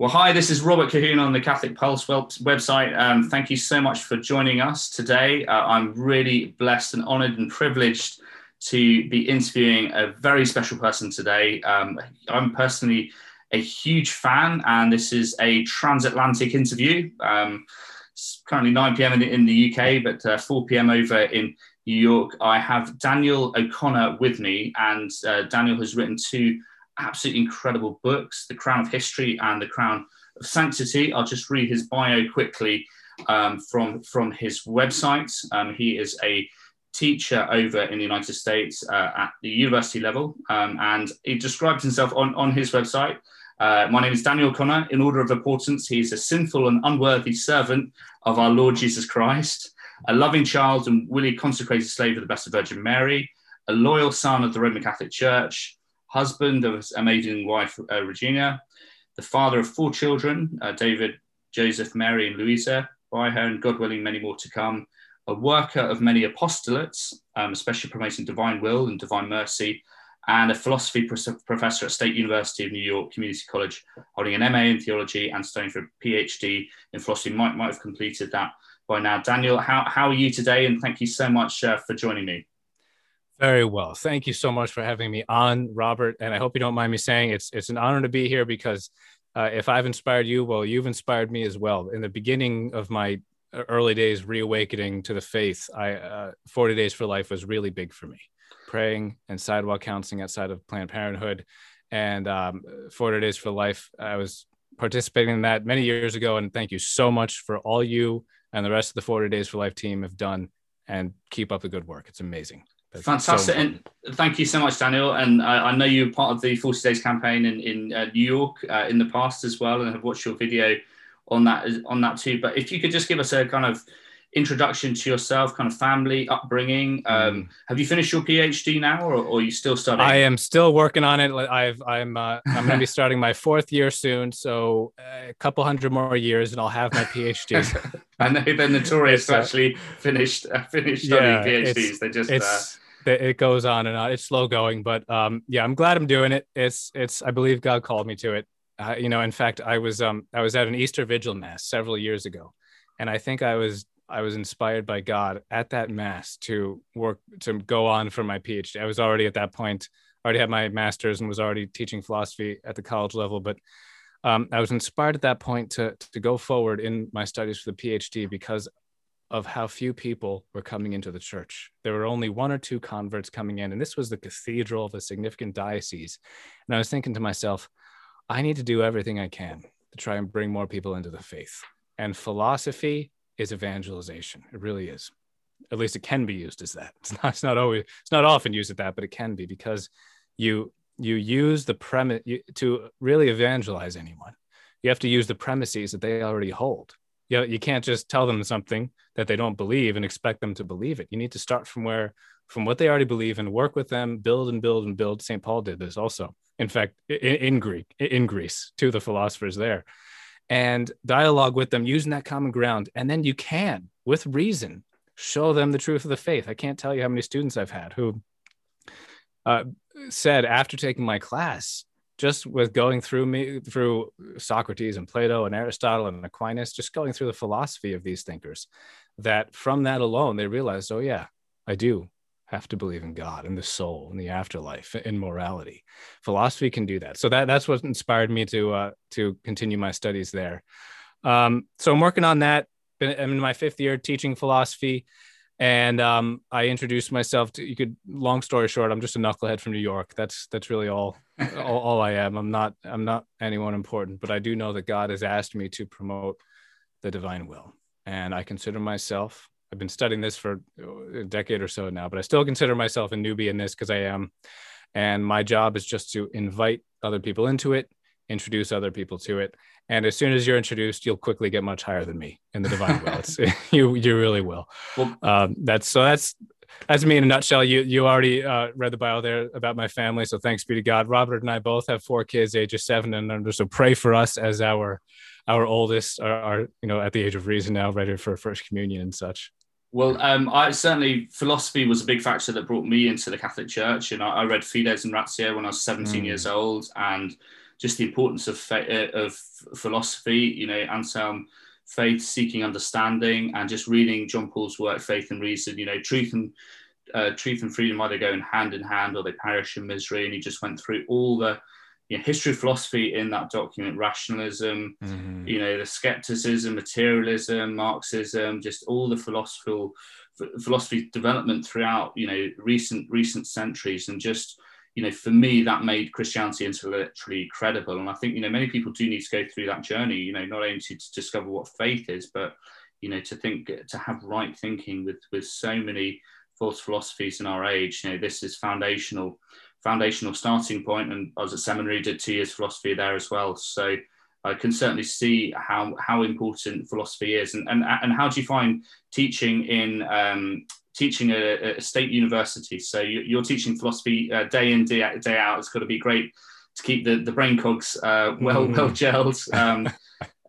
Well, hi, this is Robert Colquhoun on the Catholic Pulse website. Um, thank you so much for joining us today. Uh, I'm really blessed and honored and privileged to be interviewing a very special person today. Um, I'm personally a huge fan, and this is a transatlantic interview. Um, it's currently 9 p.m. in, in the UK, but uh, 4 p.m. over in New York. I have Daniel O'Connor with me, and uh, Daniel has written two absolutely incredible books The Crown of History and The Crown of Sanctity. I'll just read his bio quickly um, from, from his website. Um, he is a teacher over in the United States uh, at the university level, um, and he describes himself on, on his website. Uh, my name is Daniel Connor. In order of importance, he is a sinful and unworthy servant of our Lord Jesus Christ, a loving child and willing consecrated slave of the Blessed Virgin Mary, a loyal son of the Roman Catholic Church, husband of his amazing wife, uh, Regina, the father of four children, uh, David, Joseph, Mary, and Luisa, by her, and God willing, many more to come, a worker of many apostolates, um, especially promoting divine will and divine mercy, and a philosophy professor at State University of New York Community College, holding an MA in theology and studying for a PhD in philosophy. Might, might have completed that by now. Daniel, how, how are you today? And thank you so much uh, for joining me. Very well. Thank you so much for having me on, Robert. And I hope you don't mind me saying it's it's an honor to be here because uh, if I've inspired you, well, you've inspired me as well. In the beginning of my early days reawakening to the faith, I uh, 40 Days for Life was really big for me. Praying and sidewalk counseling outside of Planned Parenthood, and um, 40 Days for Life. I was participating in that many years ago, and thank you so much for all you and the rest of the 40 Days for Life team have done. And keep up the good work. It's amazing. Fantastic, so and thank you so much, Daniel. And I, I know you were part of the 40 Days campaign in in uh, New York uh, in the past as well, and have watched your video on that on that too. But if you could just give us a kind of introduction to yourself, kind of family upbringing. Um, mm. Have you finished your PhD now, or, or, are you still studying? I am still working on it. I've I'm uh, I'm going to be starting my fourth year soon, so a couple hundred more years, and I'll have my PhD. I know they're notorious to actually finished uh, finished studying yeah, PhDs. They just uh, it goes on and on. It's slow going, but um, yeah, I'm glad I'm doing it. It's it's I believe God called me to it. Uh, you know, in fact, I was um I was at an Easter Vigil mass several years ago, and I think I was I was inspired by God at that mass to work to go on for my PhD. I was already at that point, already had my master's and was already teaching philosophy at the college level, but um, I was inspired at that point to to go forward in my studies for the PhD because of how few people were coming into the church. There were only one or two converts coming in, and this was the cathedral of a significant diocese. And I was thinking to myself, I need to do everything I can to try and bring more people into the faith. And philosophy is evangelization. It really is. At least it can be used as that. It's not, it's not always, it's not often used at that, but it can be because you you use the premise to really evangelize anyone. You have to use the premises that they already hold you, know, you can't just tell them something that they don't believe and expect them to believe it. You need to start from where from what they already believe and work with them, build and build and build. St. Paul did this also. In fact, in, in Greek, in Greece, to the philosophers there, and dialogue with them using that common ground. And then you can, with reason, show them the truth of the faith. I can't tell you how many students I've had who uh, said after taking my class, just with going through me through Socrates and Plato and Aristotle and Aquinas, just going through the philosophy of these thinkers, that from that alone they realized, oh yeah, I do have to believe in God and the soul and the afterlife and morality. Philosophy can do that. So that that's what inspired me to uh, to continue my studies there. Um, so I'm working on that. I'm in my fifth year teaching philosophy and um, I introduced myself to you could long story short I'm just a knucklehead from New York that's that's really all, all, all I am. I'm not I'm not anyone important but I do know that God has asked me to promote the divine will. And I consider myself I've been studying this for a decade or so now but I still consider myself a newbie in this because I am. And my job is just to invite other people into it introduce other people to it. And as soon as you're introduced you'll quickly get much higher than me in the divine will. It's, you you really will. Well, um, that's so that's that's me in a nutshell you you already uh, read the bio there about my family so thanks be to god robert and i both have four kids ages seven and under so pray for us as our our oldest are, are you know at the age of reason now ready for first communion and such well, um, I certainly philosophy was a big factor that brought me into the Catholic Church, and I, I read Fides et Ratio when I was 17 mm. years old, and just the importance of fa- uh, of philosophy. You know, Anselm, faith, seeking understanding, and just reading John Paul's work, Faith and Reason. You know, truth and uh, truth and freedom either go in hand in hand or they perish in misery. And he just went through all the you know, history of philosophy in that document, rationalism, mm-hmm. you know, the skepticism, materialism, Marxism, just all the philosophical philosophy development throughout, you know, recent recent centuries, and just you know, for me, that made Christianity intellectually credible. And I think, you know, many people do need to go through that journey, you know, not only to, to discover what faith is, but, you know, to think, to have right thinking with, with so many false philosophies in our age. You know, this is foundational, foundational starting point. And I was at seminary, did two years philosophy there as well. So I can certainly see how, how important philosophy is. And, and, and how do you find teaching in, um, teaching a, a state university. So you, are teaching philosophy uh, day in, day out, day out. It's got to be great to keep the, the brain cogs uh, well, mm. well gelled. Um,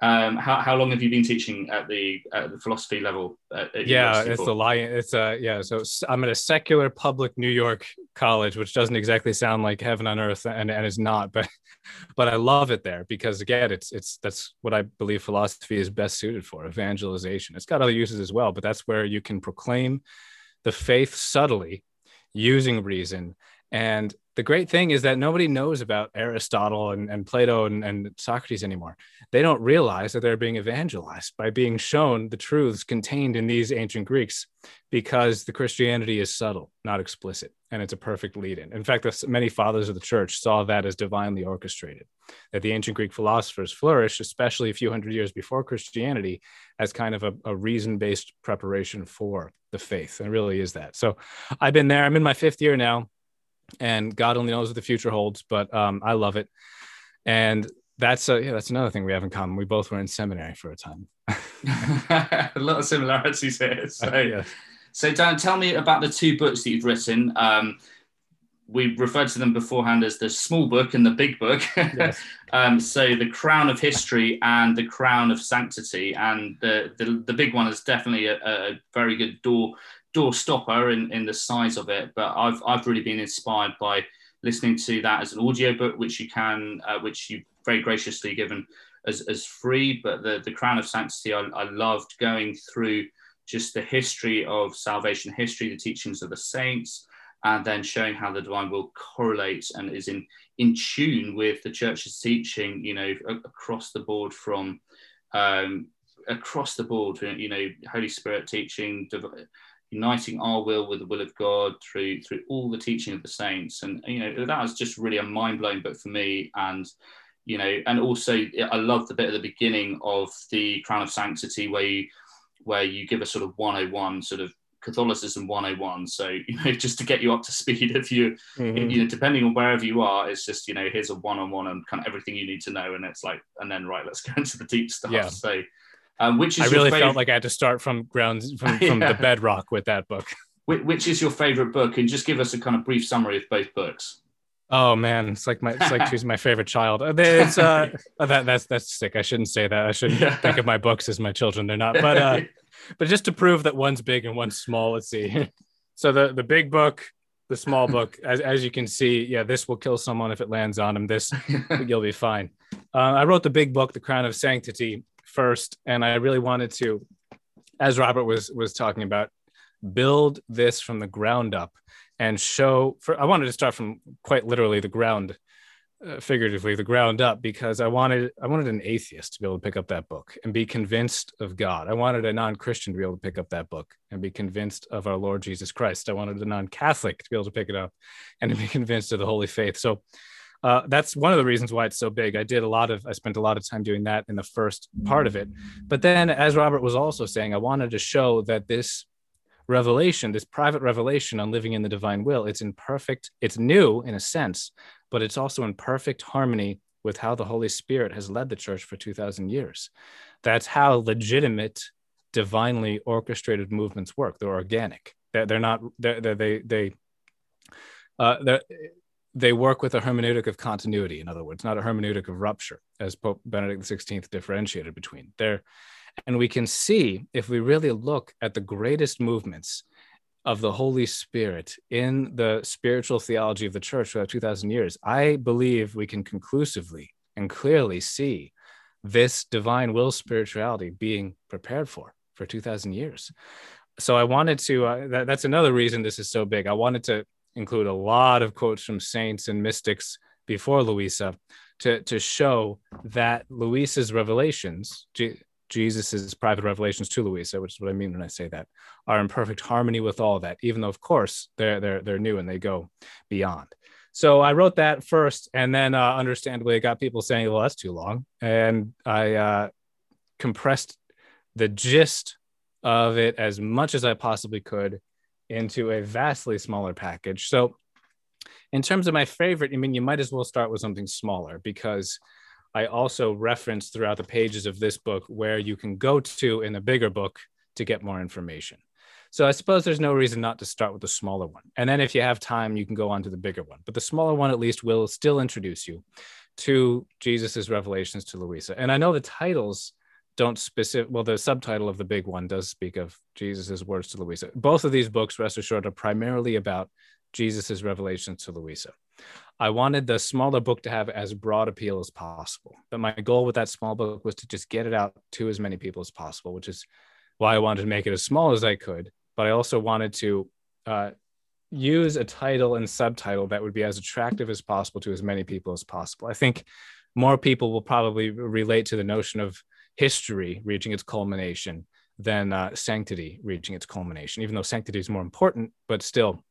um, how, how long have you been teaching at the, at the philosophy level? At, at yeah, it's for? the lion. It's a, uh, yeah. So I'm at a secular public New York college, which doesn't exactly sound like heaven on earth and, and is not, but, but I love it there because again, it's, it's, that's what I believe philosophy is best suited for evangelization. It's got other uses as well, but that's where you can proclaim the faith subtly using reason. And the great thing is that nobody knows about Aristotle and, and Plato and, and, Socrates anymore. They don't realize that they're being evangelized by being shown the truths contained in these ancient Greeks because the Christianity is subtle, not explicit. And it's a perfect lead in. In fact, the, many fathers of the church saw that as divinely orchestrated, that the ancient Greek philosophers flourished, especially a few hundred years before Christianity, as kind of a, a reason based preparation for the faith. And it really is that. So I've been there. I'm in my fifth year now and God only knows what the future holds, but um, I love it. And that's a, yeah, that's another thing we have in common. We both were in seminary for a time. a lot of similarities here. So, yeah. so Dan, tell me about the two books that you've written. Um, we referred to them beforehand as the small book and the big book. Yes. um, so the crown of history and the crown of sanctity, and the the, the big one is definitely a, a very good door door stopper in, in the size of it, but I've, I've really been inspired by listening to that as an audio book, which you can, uh, which you very graciously given as, as free. But the, the Crown of Sanctity, I, I loved going through just the history of salvation, history, the teachings of the saints, and then showing how the divine will correlates and is in, in tune with the church's teaching, you know, across the board from um, across the board, you know, Holy Spirit teaching, uniting our will with the will of God through through all the teaching of the saints. And you know that was just really a mind blowing book for me. And you know, and also I love the bit at the beginning of the Crown of Sanctity where you where you give a sort of 101 sort of Catholicism 101. So, you know, just to get you up to speed, if you, mm-hmm. you know, depending on wherever you are, it's just, you know, here's a one on one and kind of everything you need to know. And it's like, and then, right, let's go into the deep stuff. Yeah. So, um, which is I really felt like I had to start from ground from, from yeah. the bedrock with that book. Which which is your favorite book? And just give us a kind of brief summary of both books. Oh man, it's like my it's like choosing my favorite child. Uh, it's uh that that's that's sick. I shouldn't say that. I shouldn't yeah. think of my books as my children. They're not. But uh but just to prove that one's big and one's small, let's see. so the the big book, the small book, as as you can see, yeah, this will kill someone if it lands on him. This you'll be fine. Uh, I wrote the big book, The Crown of Sanctity, first, and I really wanted to, as Robert was was talking about, build this from the ground up and show. For I wanted to start from quite literally the ground, uh, figuratively the ground up, because I wanted I wanted an atheist to be able to pick up that book and be convinced of God. I wanted a non-Christian to be able to pick up that book and be convinced of our Lord Jesus Christ. I wanted a non-Catholic to be able to pick it up and to be convinced of the Holy Faith. So uh, that's one of the reasons why it's so big. I did a lot of, I spent a lot of time doing that in the first part of it. But then, as Robert was also saying, I wanted to show that this revelation, this private revelation on living in the divine will, it's in perfect, it's new in a sense, but it's also in perfect harmony with how the Holy Spirit has led the church for 2,000 years. That's how legitimate, divinely orchestrated movements work. They're organic. They're, they're not, they're, they're, they, they, uh, they're, they work with a hermeneutic of continuity, in other words, not a hermeneutic of rupture, as Pope Benedict XVI differentiated between there. And we can see if we really look at the greatest movements of the Holy Spirit in the spiritual theology of the church for 2,000 years, I believe we can conclusively and clearly see this divine will spirituality being prepared for for 2000 years so i wanted to uh, that, that's another reason this is so big i wanted to include a lot of quotes from saints and mystics before luisa to to show that luisa's revelations jesus's private revelations to luisa which is what i mean when i say that are in perfect harmony with all that even though of course they're they're, they're new and they go beyond. So I wrote that first, and then uh, understandably, I got people saying, "Well, that's too long," and I uh, compressed the gist of it as much as I possibly could into a vastly smaller package. So, in terms of my favorite, I mean, you might as well start with something smaller because I also reference throughout the pages of this book where you can go to in the bigger book to get more information. So I suppose there's no reason not to start with the smaller one. And then if you have time, you can go on to the bigger one. But the smaller one at least will still introduce you to Jesus's revelations to Luisa. And I know the titles don't specific well the subtitle of the big one does speak of Jesus's words to Luisa. Both of these books rest assured are primarily about Jesus's revelations to Luisa. I wanted the smaller book to have as broad appeal as possible. But my goal with that small book was to just get it out to as many people as possible, which is why I wanted to make it as small as I could but I also wanted to uh, use a title and subtitle that would be as attractive as possible to as many people as possible. I think more people will probably relate to the notion of history reaching its culmination than uh, sanctity reaching its culmination, even though sanctity is more important. But still,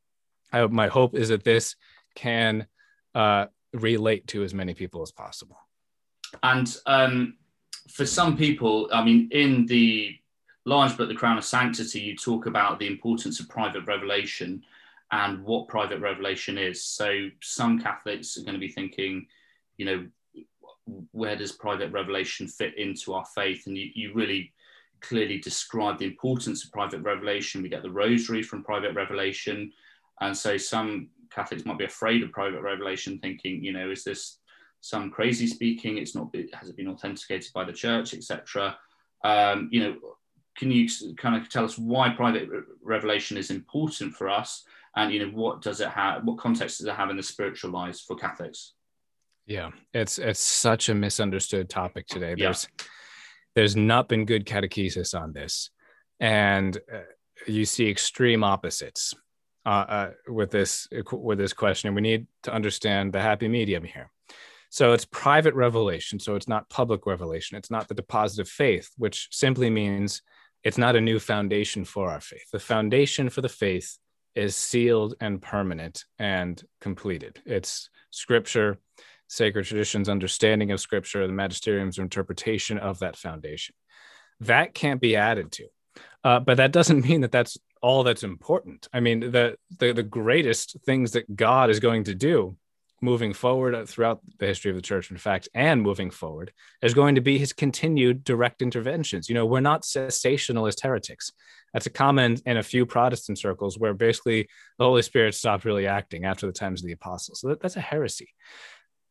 I, my hope is that this can uh, relate to as many people as possible. And um, for some people, I mean, in the large book, The Crown of Sanctity, you talk about the importance of private revelation and what private revelation is. So some Catholics are going to be thinking, you know, where does private revelation fit into our faith? And you, you really clearly describe the importance of private revelation. We get the rosary from private revelation. And so some Catholics might be afraid of private revelation, thinking, you know, is this some crazy speaking? It's not, has it been authenticated by the church, etc. Um, you know, can you kind of tell us why private revelation is important for us and you know what does it have what context does it have in the spiritual lives for catholics yeah it's it's such a misunderstood topic today. There's yeah. there's not been good catechesis on this. And uh, you see extreme opposites uh, uh, with this with this question. And we need to understand the happy medium here. So it's private revelation. So it's not public revelation. It's not the deposit of faith which simply means it's not a new foundation for our faith. The foundation for the faith is sealed and permanent and completed. It's scripture, sacred traditions, understanding of scripture, the magisterium's interpretation of that foundation. That can't be added to. Uh, but that doesn't mean that that's all that's important. I mean, the, the the greatest things that God is going to do moving forward throughout the history of the church, in fact, and moving forward, is going to be his continued direct interventions. You know, we're not cessationalist heretics. That's a comment in a few Protestant circles where basically the Holy Spirit stopped really acting after the times of the apostles. So that, that's a heresy.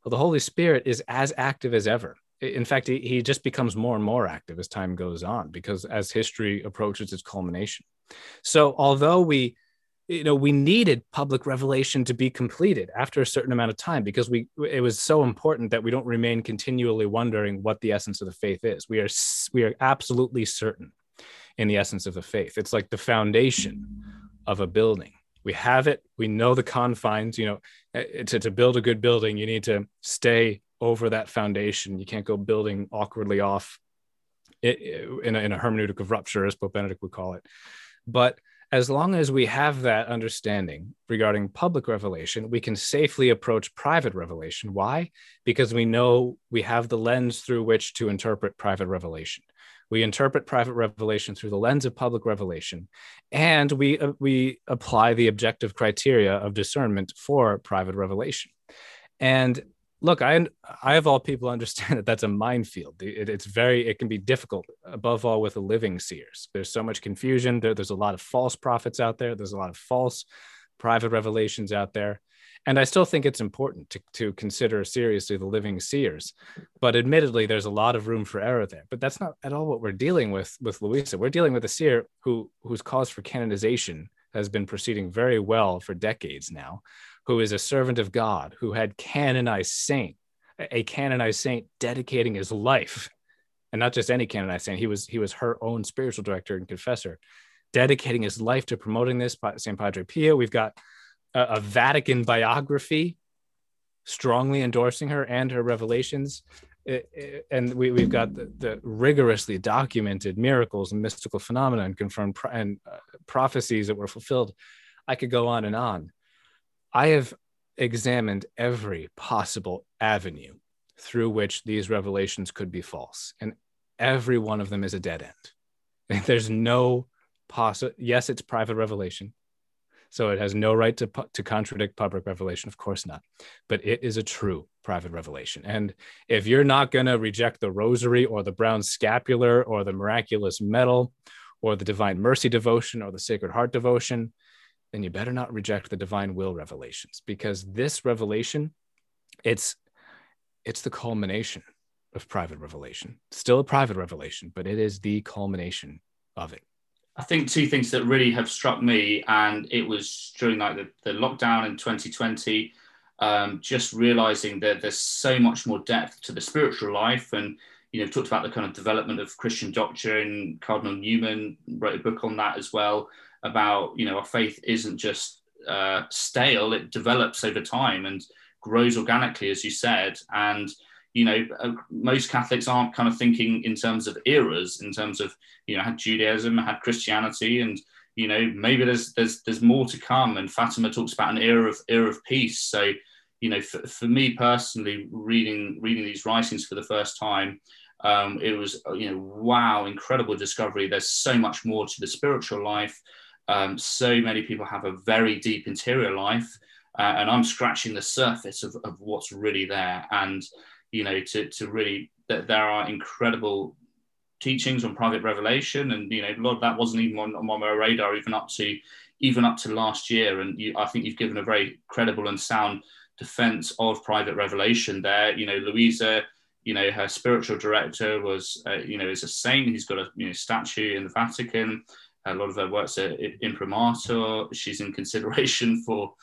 Well, the Holy Spirit is as active as ever. In fact, he, he just becomes more and more active as time goes on because as history approaches its culmination. So, although we you know we needed public revelation to be completed after a certain amount of time because we it was so important that we don't remain continually wondering what the essence of the faith is we are we are absolutely certain in the essence of the faith it's like the foundation of a building we have it we know the confines you know eh, eh, to, to build a good building you need to stay over that foundation you can't go building awkwardly off in a, in a hermeneutic of rupture as pope benedict would call it but as long as we have that understanding regarding public revelation, we can safely approach private revelation. Why? Because we know we have the lens through which to interpret private revelation. We interpret private revelation through the lens of public revelation, and we, uh, we apply the objective criteria of discernment for private revelation. And look, I I of all people understand that that's a minefield. It, it's very it can be difficult, above all with the living seers. There's so much confusion. There, there's a lot of false prophets out there. There's a lot of false private revelations out there. And I still think it's important to, to consider seriously the living seers. But admittedly, there's a lot of room for error there. But that's not at all what we're dealing with with Luisa. We're dealing with a seer who whose cause for canonization has been proceeding very well for decades now who is a servant of God, who had canonized saint, a canonized saint dedicating his life, and not just any canonized saint. He was he was her own spiritual director and confessor, dedicating his life to promoting this. Saint Padre Pio. We've got a, a Vatican biography strongly endorsing her and her revelations. It, it, and we, we've got the, the, rigorously documented miracles and mystical phenomena and confirmed pro- and uh, prophecies that were fulfilled. I could go on and on. I have examined every possible avenue through which these revelations could be false, and every one of them is a dead end. There's no possible. Yes, it's private revelation, so it has no right to to contradict public revelation. Of course not, but it is a true private revelation. And if you're not going to reject the Rosary or the Brown Scapular or the Miraculous Medal or the Divine Mercy devotion or the Sacred Heart devotion, then you better not reject the divine will revelations because this revelation it's it's the culmination of private revelation still a private revelation but it is the culmination of it i think two things that really have struck me and it was during like the, the lockdown in 2020 um, just realizing that there's so much more depth to the spiritual life and you know talked about the kind of development of christian doctrine cardinal newman wrote a book on that as well about you know our faith isn't just uh, stale; it develops over time and grows organically, as you said. And you know, uh, most Catholics aren't kind of thinking in terms of eras, in terms of you know, had Judaism, had Christianity, and you know, maybe there's there's there's more to come. And Fatima talks about an era of era of peace. So, you know, for, for me personally, reading reading these writings for the first time, um, it was you know, wow, incredible discovery. There's so much more to the spiritual life. Um, so many people have a very deep interior life, uh, and I'm scratching the surface of, of what's really there. And you know, to to really that there are incredible teachings on private revelation, and you know, a lot of that wasn't even on, on my radar even up to even up to last year. And you, I think you've given a very credible and sound defense of private revelation there. You know, Luisa, you know her spiritual director was uh, you know is a saint he's got a you know statue in the vatican a lot of her works are imprimatur. She's in consideration for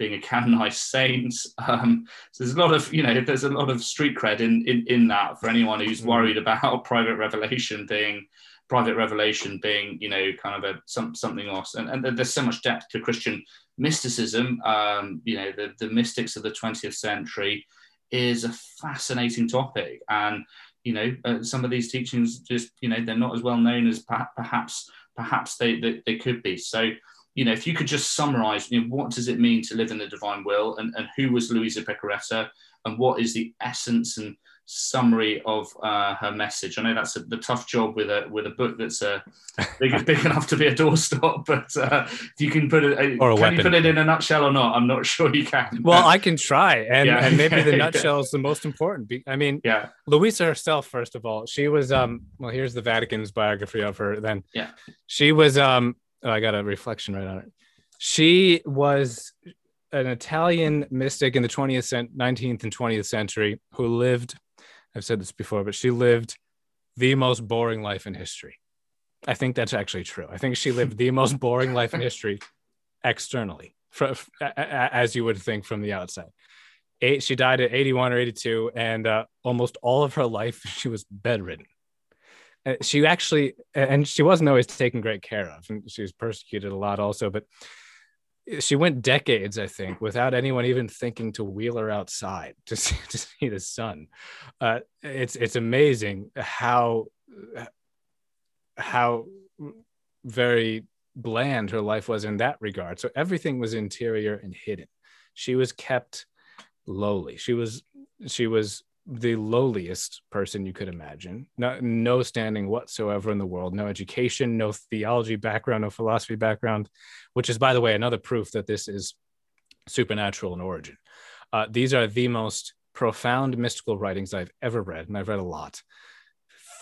being a canonized saint. Um, so there's a lot of, you know, there's a lot of street cred in, in, in that for anyone who's mm. worried about private revelation being private revelation being, you know, kind of a some, something else. And, and there's so much depth to Christian mysticism. Um, you know, the, the mystics of the 20th century is a fascinating topic. And, you know, uh, some of these teachings just, you know, they're not as well known as perhaps perhaps they, they, they could be. So, you know, if you could just summarize, you know, what does it mean to live in the divine will and, and who was Luisa Piccarreta and what is the essence and summary of uh, her message. I know that's a, the tough job with a with a book that's uh, big, big enough to be a doorstop, but uh, if you can put it, uh, or a can weapon. you put it in a nutshell or not? I'm not sure you can. Well, I can try, and, yeah. and maybe the nutshell is the most important. I mean, yeah, Luisa herself, first of all, she was um. Well, here's the Vatican's biography of her. Then, yeah, she was um. Oh, I got a reflection right on it. She was an Italian mystic in the 20th, 19th, and 20th century who lived I've said this before, but she lived the most boring life in history. I think that's actually true. I think she lived the most boring life in history externally, for, as you would think from the outside. Eight, she died at 81 or 82, and uh, almost all of her life she was bedridden. Uh, she actually, and she wasn't always taken great care of, and she was persecuted a lot also. But she went decades, I think, without anyone even thinking to wheel her outside to see, to see the sun. Uh, it's it's amazing how how very bland her life was in that regard. So everything was interior and hidden. She was kept lowly. She was she was the lowliest person you could imagine. No, no standing whatsoever in the world, no education, no theology background, no philosophy background, which is, by the way, another proof that this is supernatural in origin. Uh, these are the most profound mystical writings I've ever read, and I've read a lot,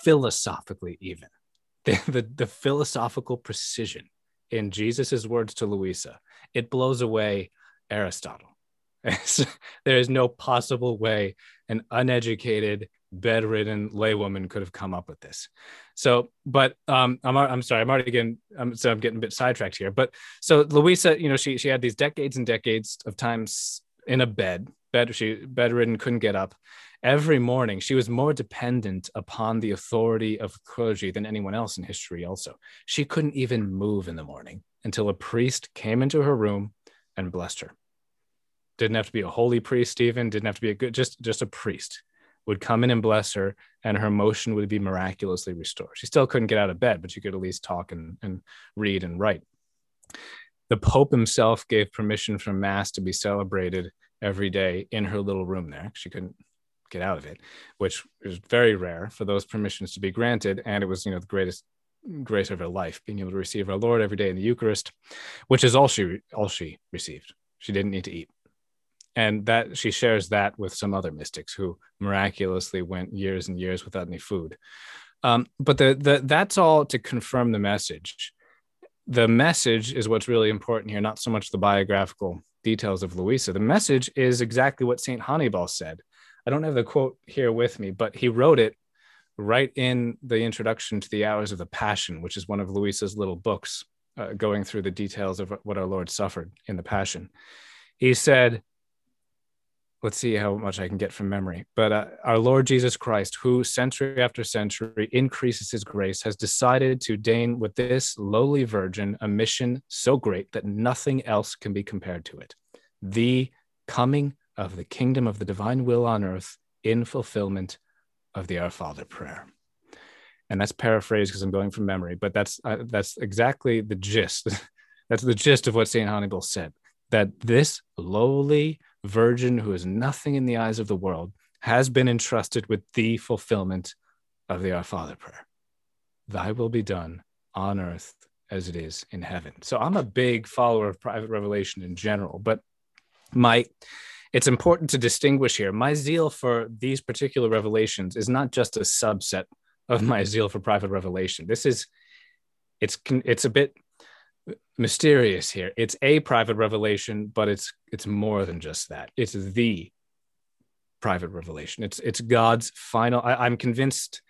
philosophically, even. The, the, the philosophical precision in Jesus's words to Luisa, it blows away Aristotle. there is no possible way an uneducated, bedridden laywoman could have come up with this. So, but um, I'm I'm sorry, I'm already getting I'm, so I'm getting a bit sidetracked here. But so Luisa, you know, she she had these decades and decades of times in a bed, bed she bedridden, couldn't get up, every morning she was more dependent upon the authority of clergy than anyone else in history also she couldn't even move in the morning until a priest came into her room and blessed her didn't have to be a holy priest even didn't have to be a good just just a priest would come in and bless her and her motion would be miraculously restored she still couldn't get out of bed but she could at least talk and, and read and write the pope himself gave permission for mass to be celebrated every day in her little room there she couldn't get out of it, which is very rare for those permissions to be granted. And it was, you know, the greatest grace of her life, being able to receive our Lord every day in the Eucharist, which is all she all she received. She didn't need to eat. And that she shares that with some other mystics who miraculously went years and years without any food. Um, but the, the that's all to confirm the message. The message is what's really important here, not so much the biographical details of Luisa. The message is exactly what Saint Hannibal said I don't have the quote here with me, but he wrote it right in the introduction to the Hours of the Passion, which is one of Luisa's little books, uh, going through the details of what our Lord suffered in the Passion. He said, let's see how much I can get from memory. But uh, our Lord Jesus Christ, who century after century increases his grace, has decided to deign with this lowly virgin a mission so great that nothing else can be compared to it the coming of the kingdom of the divine will on earth in fulfillment of the Our Father prayer. And that's paraphrased because I'm going from memory, but that's uh, that's exactly the gist. that's the gist of what Saint Hannibal said. That this lowly virgin who is nothing in the eyes of the world has been entrusted with the fulfillment of the Our Father prayer. Thy will be done on earth as it is in heaven. So I'm a big follower of private revelation in general, but my it's important to distinguish here. My zeal for these particular revelations is not just a subset of my zeal for private revelation. This is it's it's a bit mysterious here. It's a private revelation, but it's it's more than just that. It's the private revelation. It's it's God's final. I, I'm convinced.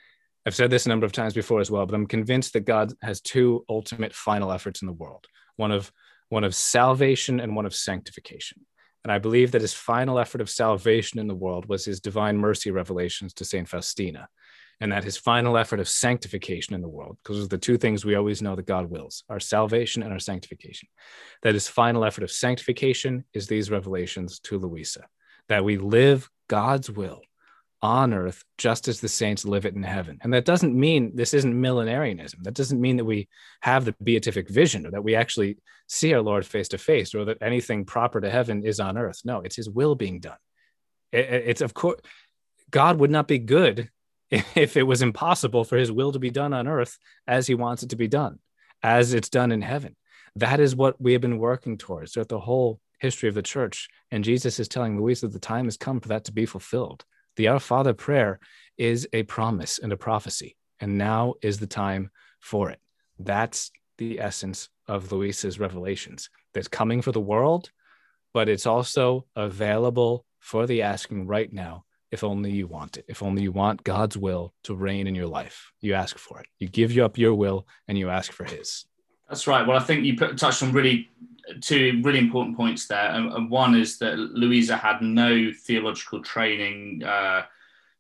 I've said this a number of times before as well, but I'm convinced that God has two ultimate final efforts in the world: one of one of salvation and one of sanctification. And I believe that his final effort of salvation in the world was his divine mercy revelations to St. Faustina, and that his final effort of sanctification in the world, because those are the two things we always know that God wills our salvation and our sanctification. That his final effort of sanctification is these revelations to Luisa, that we live God's will on earth just as the saints live it in heaven. And that doesn't mean this isn't millenarianism. That doesn't mean that we have the beatific vision or that we actually see our Lord face to face or that anything proper to heaven is on earth. No, it's his will being done. it's of course, God would not be good if it was impossible for his will to be done on earth as he wants it to be done, as it's done in heaven. That is what we have been working towards throughout the whole history of the church. And Jesus is telling Luisa that the time has come for that to be fulfilled. The Our Father prayer is a promise and a prophecy, and now is the time for it. That's the essence of Luisa's revelations. That's coming for the world, but it's also available for the asking right now if only you want it, if only you want God's will to reign in your life. You ask for it. You give up your will and you ask for His. That's right. Well, I think you put, touched on really two really important points there. And, and, one is that Luisa had no theological training. Uh,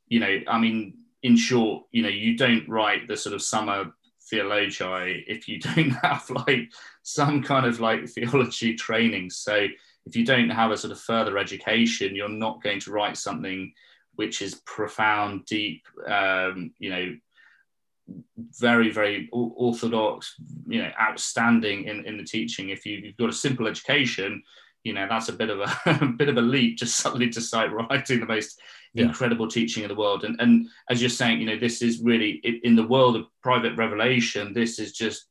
you know, I mean, in short, you know, you don't write the sort of Summa Theologiae if you don't have like some kind of like theology training. So if you don't have a sort of further education, you're not going to write something which is profound, deep, um, you know, very very orthodox you know outstanding in, in the teaching if you, have got a simple education you know that's a bit of a, a bit of a leap just suddenly to start writing the most yeah. incredible teaching in the world and and as you're saying you know this is really in the world of private revelation this is just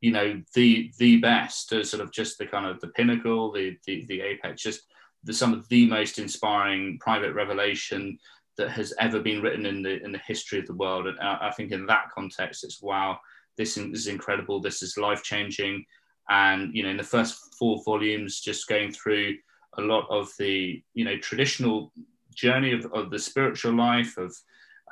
you know the the best uh, sort of just the kind of the pinnacle the the, the apex just the, some of the most inspiring private revelation that has ever been written in the in the history of the world. And I, think in that context, it's wow, this is incredible. This is life changing. And you know, in the first four volumes, just going through a lot of the you know traditional journey of, of the spiritual life of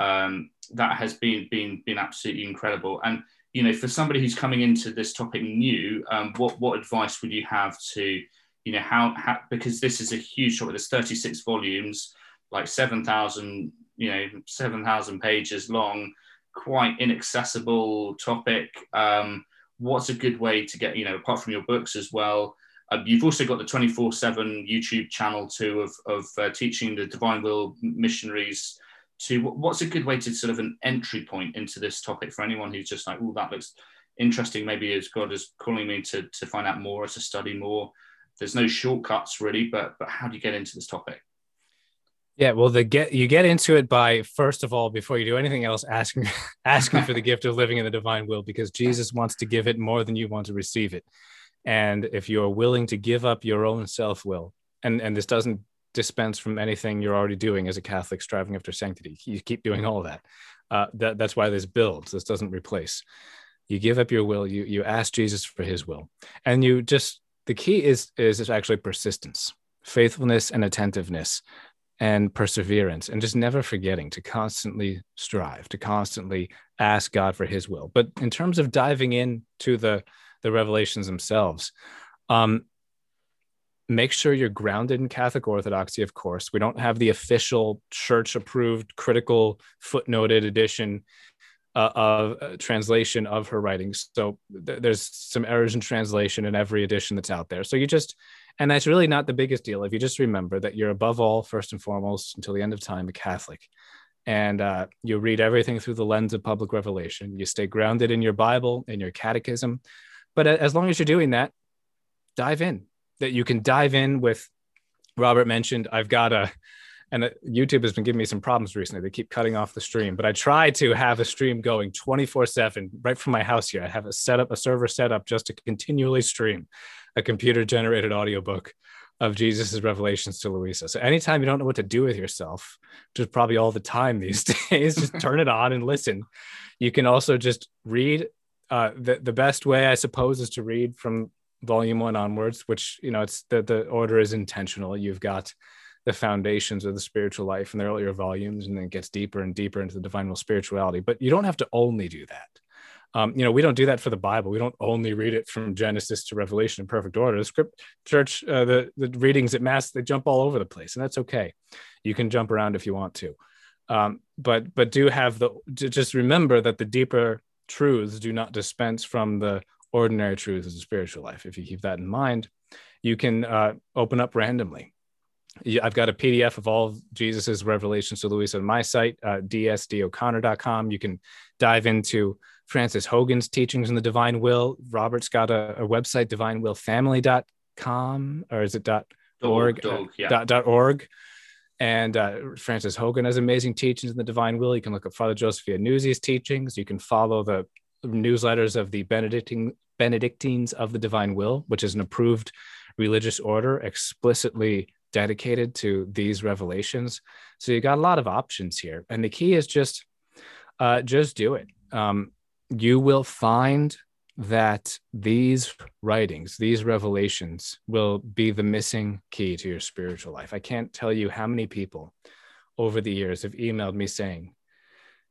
um, that has been been been absolutely incredible. And you know, for somebody who's coming into this topic new, um, what what advice would you have to you know how, how because this is a huge topic. There's 36 volumes like 7,000 you know, 7,000 pages long, quite inaccessible topic. Um, what's a good way to get, you know, apart from your books as well? Uh, you've also got the 24 7 YouTube channel too of, of uh, teaching the Divine Will missionaries to what's a good way to sort of an entry point into this topic for anyone who's just like, oh, that looks interesting. Maybe as God is calling me to, to find out more or to study more. There's no shortcuts really, but but how do you get into this topic? Yeah, well, the get you get into it by first of all, before you do anything else, asking asking for the gift of living in the divine will, because Jesus wants to give it more than you want to receive it. And if you are willing to give up your own self will, and and this doesn't dispense from anything you're already doing as a Catholic, striving after sanctity, you keep doing all that. Uh, that that's why this builds. This doesn't replace. You give up your will. You you ask Jesus for His will, and you just the key is is actually persistence, faithfulness, and attentiveness and perseverance and just never forgetting to constantly strive to constantly ask god for his will. But in terms of diving into the the revelations themselves um make sure you're grounded in catholic orthodoxy of course. We don't have the official church approved critical footnoted edition uh, of uh, translation of her writings so th- there's some errors in translation in every edition that's out there so you just and that's really not the biggest deal if you just remember that you're above all, first and foremost, until the end of time, a Catholic. And uh, you read everything through the lens of public revelation. You stay grounded in your Bible, in your catechism. But as long as you're doing that, dive in. That you can dive in with, Robert mentioned, I've got a, and uh, YouTube has been giving me some problems recently. They keep cutting off the stream, but I try to have a stream going 24 7 right from my house here. I have a setup, a server set up just to continually stream a computer generated audiobook of Jesus's revelations to Luisa. So anytime you don't know what to do with yourself, is probably all the time these days, just turn it on and listen. You can also just read. Uh, the, the best way, I suppose, is to read from volume one onwards, which, you know, it's the, the order is intentional. You've got the foundations of the spiritual life in the earlier volumes, and then gets deeper and deeper into the divine will spirituality. But you don't have to only do that. Um, you know, we don't do that for the Bible. We don't only read it from Genesis to Revelation in perfect order. The script church, uh, the the readings at Mass, they jump all over the place, and that's okay. You can jump around if you want to, um, but but do have the just remember that the deeper truths do not dispense from the ordinary truths of the spiritual life. If you keep that in mind, you can uh, open up randomly. I've got a PDF of all of Jesus's revelations to Luisa on my site, uh, dsdoconnor.com. You can dive into Frances Hogan's teachings in the divine will. Robert's got a, a website, divinewillfamily.com, or is it dot org? Dog, yeah. dot, dot org. And uh, Frances Hogan has amazing teachings in the divine will. You can look at Father Joseph Iannuzzi's teachings. You can follow the newsletters of the Benedictine, Benedictines of the divine will, which is an approved religious order explicitly dedicated to these revelations. So you got a lot of options here. And the key is just, uh, just do it. Um, you will find that these writings, these revelations will be the missing key to your spiritual life. I can't tell you how many people over the years have emailed me saying,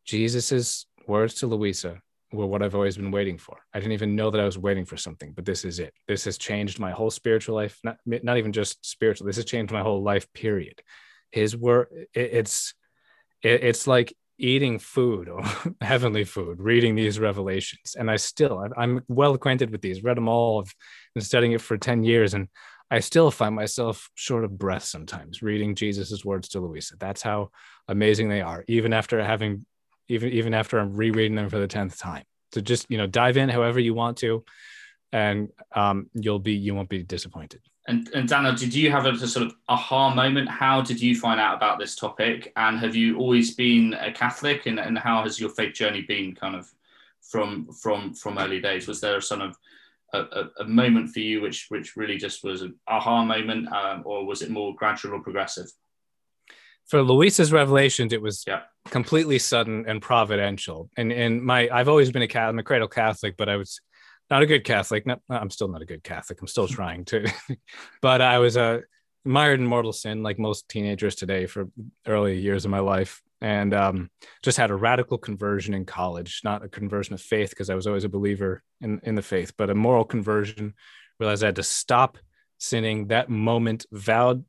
Jesus's words to Luisa were what I've always been waiting for. I didn't even know that I was waiting for something, but this is it. This has changed my whole spiritual life, not, not even just spiritual. This has changed my whole life, period. His word, it, it's, it, it's like eating food or heavenly food, reading these revelations. And I still, I'm well acquainted with these, read them all, I've been studying it for 10 years. And I still find myself short of breath sometimes reading Jesus's words to Luisa. That's how amazing they are, even after having, even, even after I'm rereading them for the 10th time. So just, you know, dive in however you want to, and um, you'll be, you won't be disappointed. And, and Daniel, did you have a, a, sort of aha moment? How did you find out about this topic? And have you always been a Catholic? And, and how has your faith journey been kind of from from from early days? Was there a sort of a, a moment for you which which really just was an aha moment, um, or was it more gradual or progressive? For Luisa's revelations, it was yeah. completely sudden and providential. And and my I've always been a Catholic, I'm a cradle Catholic, but I was not a good Catholic. Not, I'm still not a good Catholic. I'm still trying to, but I was uh, mired in mortal sin, like most teenagers today, for early years of my life, and um, just had a radical conversion in college. Not a conversion of faith, because I was always a believer in in the faith, but a moral conversion. Realized I had to stop sinning. That moment vowed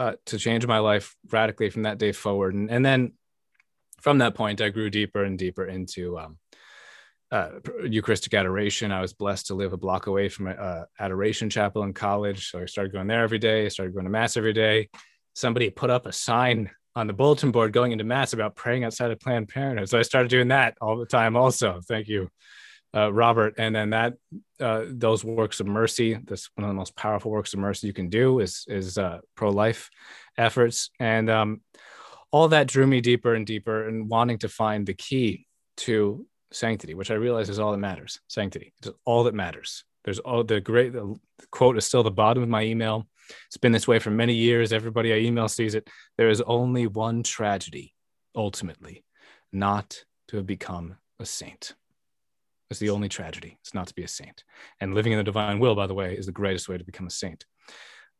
uh, to change my life radically from that day forward, and and then from that point, I grew deeper and deeper into um, uh, Eucharistic adoration. I was blessed to live a block away from an uh, adoration chapel in college. So I started going there every day. I started going to Mass every day. Somebody put up a sign on the bulletin board going into Mass about praying outside of Planned Parenthood. So I started doing that all the time also. Thank you, uh, Robert. And then that, uh, those works of mercy, this one of the most powerful works of mercy you can do is, is uh, pro-life efforts. And um, all that drew me deeper and deeper and wanting to find the key to sanctity, which I realize is all that matters. Sanctity, it's all that matters. There's all the great the quote is still the bottom of my email. It's been this way for many years. Everybody I email sees it. There is only one tragedy, ultimately, not to have become a saint. It's the only tragedy. It's not to be a saint. And living in the divine will, by the way, is the greatest way to become a saint.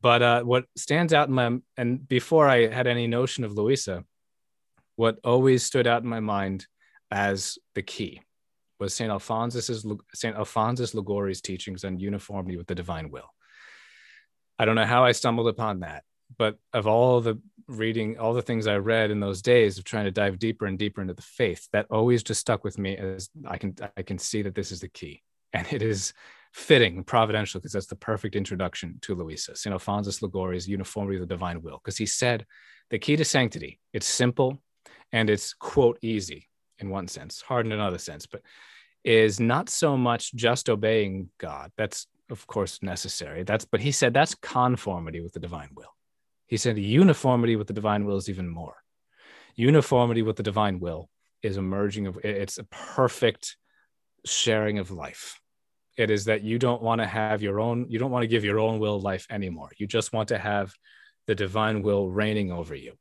But uh, what stands out in my and before I had any notion of Luisa, what always stood out in my mind as the key was St. Alphonsus St. Alphonsus Liguori's teachings on uniformity with the divine will. I don't know how I stumbled upon that, but of all the reading, all the things I read in those days of trying to dive deeper and deeper into the faith, that always just stuck with me as I can I can see that this is the key. And it is fitting providential because that's the perfect introduction to Luisa, St. Alphonsus Liguori's uniformity of the divine will. Because he said the key to sanctity, it's simple and it's quote easy in one sense, hard in another sense, but is not so much just obeying God. That's of course necessary. That's but he said that's conformity with the divine will. He said uniformity with the divine will is even more. Uniformity with the divine will is a merging of it's a perfect sharing of life. It is that you don't want to have your own you don't want to give your own will life anymore. You just want to have the divine will reigning over you.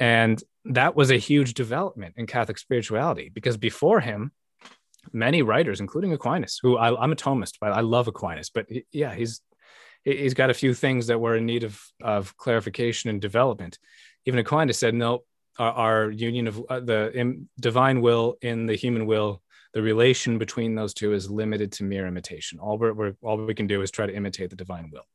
And that was a huge development in catholic spirituality because before him many writers including aquinas who I, am a thomist but i love aquinas but he, yeah he's he's got a few things that were in need of, of clarification and development even aquinas said no our, our union of uh, the divine will in the human will the relation between those two is limited to mere imitation. All we're, we're, all we can do is try to imitate the divine will.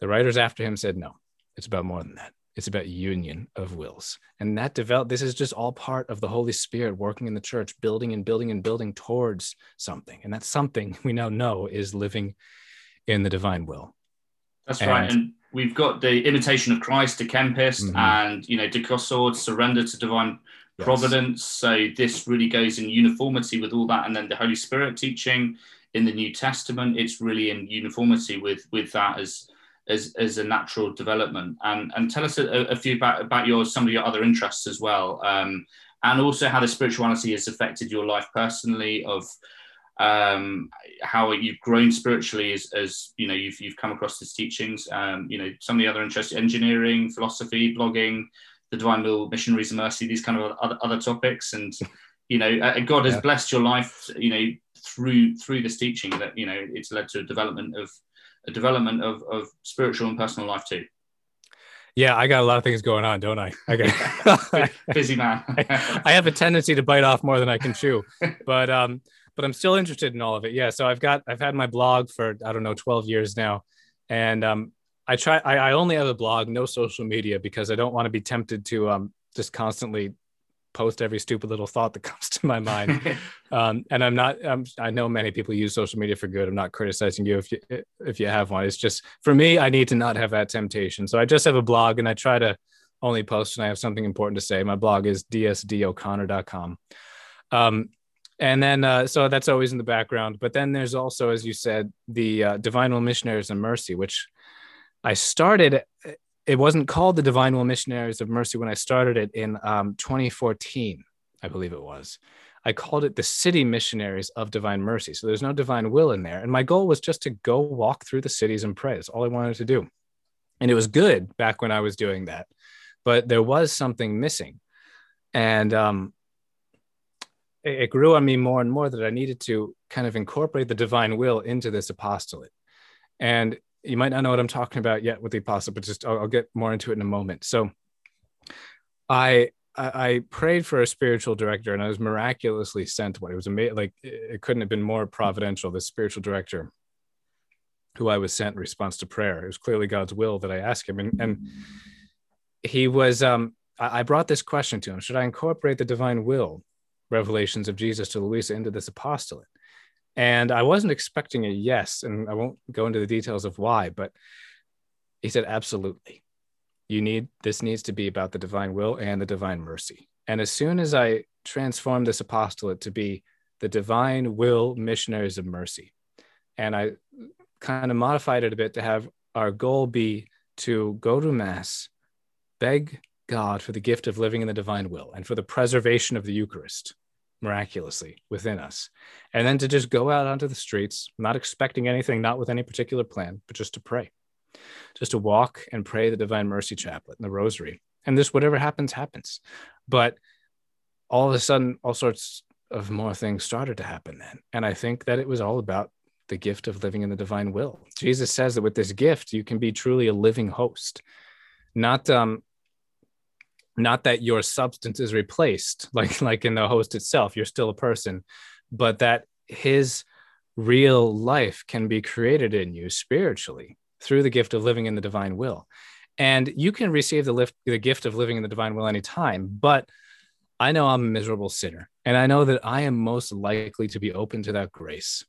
The writers after him said, no, it's about more than that. It's about union of wills. And that developed, this is just all part of the Holy Spirit working in the church, building and building and building towards something. And that something we now know is living in the divine will. That's and, right. And we've got the imitation of Christ to Kempis mm-hmm. and, you know, de Caussade, surrender to divine yes. providence. So this really goes in uniformity with all that, and then the Holy Spirit teaching in the New Testament, it's really in uniformity with with that as as, as a natural development. And and tell us a, a few about about your some of your other interests as well, um, and also how the spirituality has affected your life personally of. Um, how you've grown spiritually as, as you know you've, you've come across these teachings um, you know some of the other interests engineering philosophy blogging the Divine Will, Missionaries of Mercy, these kind of other, other topics. And, you know, uh, God has yeah. blessed your life, you know, through through this teaching that, you know, it's led to a development of a development of, of spiritual and personal life too. Yeah, I got a lot of things going on, don't I? Okay. Busy man. I have a tendency to bite off more than I can chew, but um, but I'm still interested in all of it. Yeah. So I've got I've had my blog for I don't know 12 years now, and um, I try. I, I only have a blog, no social media, because I don't want to be tempted to um, just constantly post every stupid little thought that comes to my mind. um, and I'm not. Um, I know many people use social media for good. I'm not criticizing you if you if you have one. It's just for me, I need to not have that temptation. So I just have a blog, and I try to only post when I have something important to say. My blog is dsdoconnor.com. Um, and then uh, so that's always in the background. But then there's also, as you said, the uh, Divine Will Missionaries of Mercy, which I started, it wasn't called the Divine Will Missionaries of Mercy when I started it in um, 2014, I believe it was. I called it the City Missionaries of Divine Mercy. So there's no divine will in there. And my goal was just to go walk through the cities and pray. That's all I wanted to do. And it was good back when I was doing that. But there was something missing. And um, it, grew on me more and more that I needed to kind of incorporate the divine will into this apostolate. And you might not know what I'm talking about yet with the apostle, but just I'll, I'll get more into it in a moment. So I, I, prayed for a spiritual director and I was miraculously sent one. It was amazing. Like it couldn't have been more providential. The spiritual director who I was sent in response to prayer. It was clearly God's will that I asked him. And, and he was, um, I brought this question to him: Should I incorporate the divine will revelations of Jesus to Luisa into this apostolate? And I wasn't expecting a yes, and I won't go into the details of why, but he said, absolutely. You need this needs to be about the divine will and the divine mercy. And as soon as I transformed this apostolate to be the divine will missionaries of mercy, and I kind of modified it a bit to have our goal be to go to Mass, beg God for the gift of living in the divine will and for the preservation of the Eucharist miraculously within us. And then to just go out onto the streets, not expecting anything, not with any particular plan, but just to pray, just to walk and pray the Divine Mercy Chaplet and the Rosary. And this, whatever happens, happens. But all of a sudden, all sorts of more things started to happen then. And I think that it was all about the gift of living in the divine will. Jesus says that with this gift, you can be truly a living host, not um, not that your substance is replaced, like like in the host itself, you're still a person, but that his real life can be created in you spiritually through the gift of living in the divine will. And you can receive the, lift, the gift of living in the divine will anytime, but I know I'm a miserable sinner, and I know that I am most likely to be open to that grace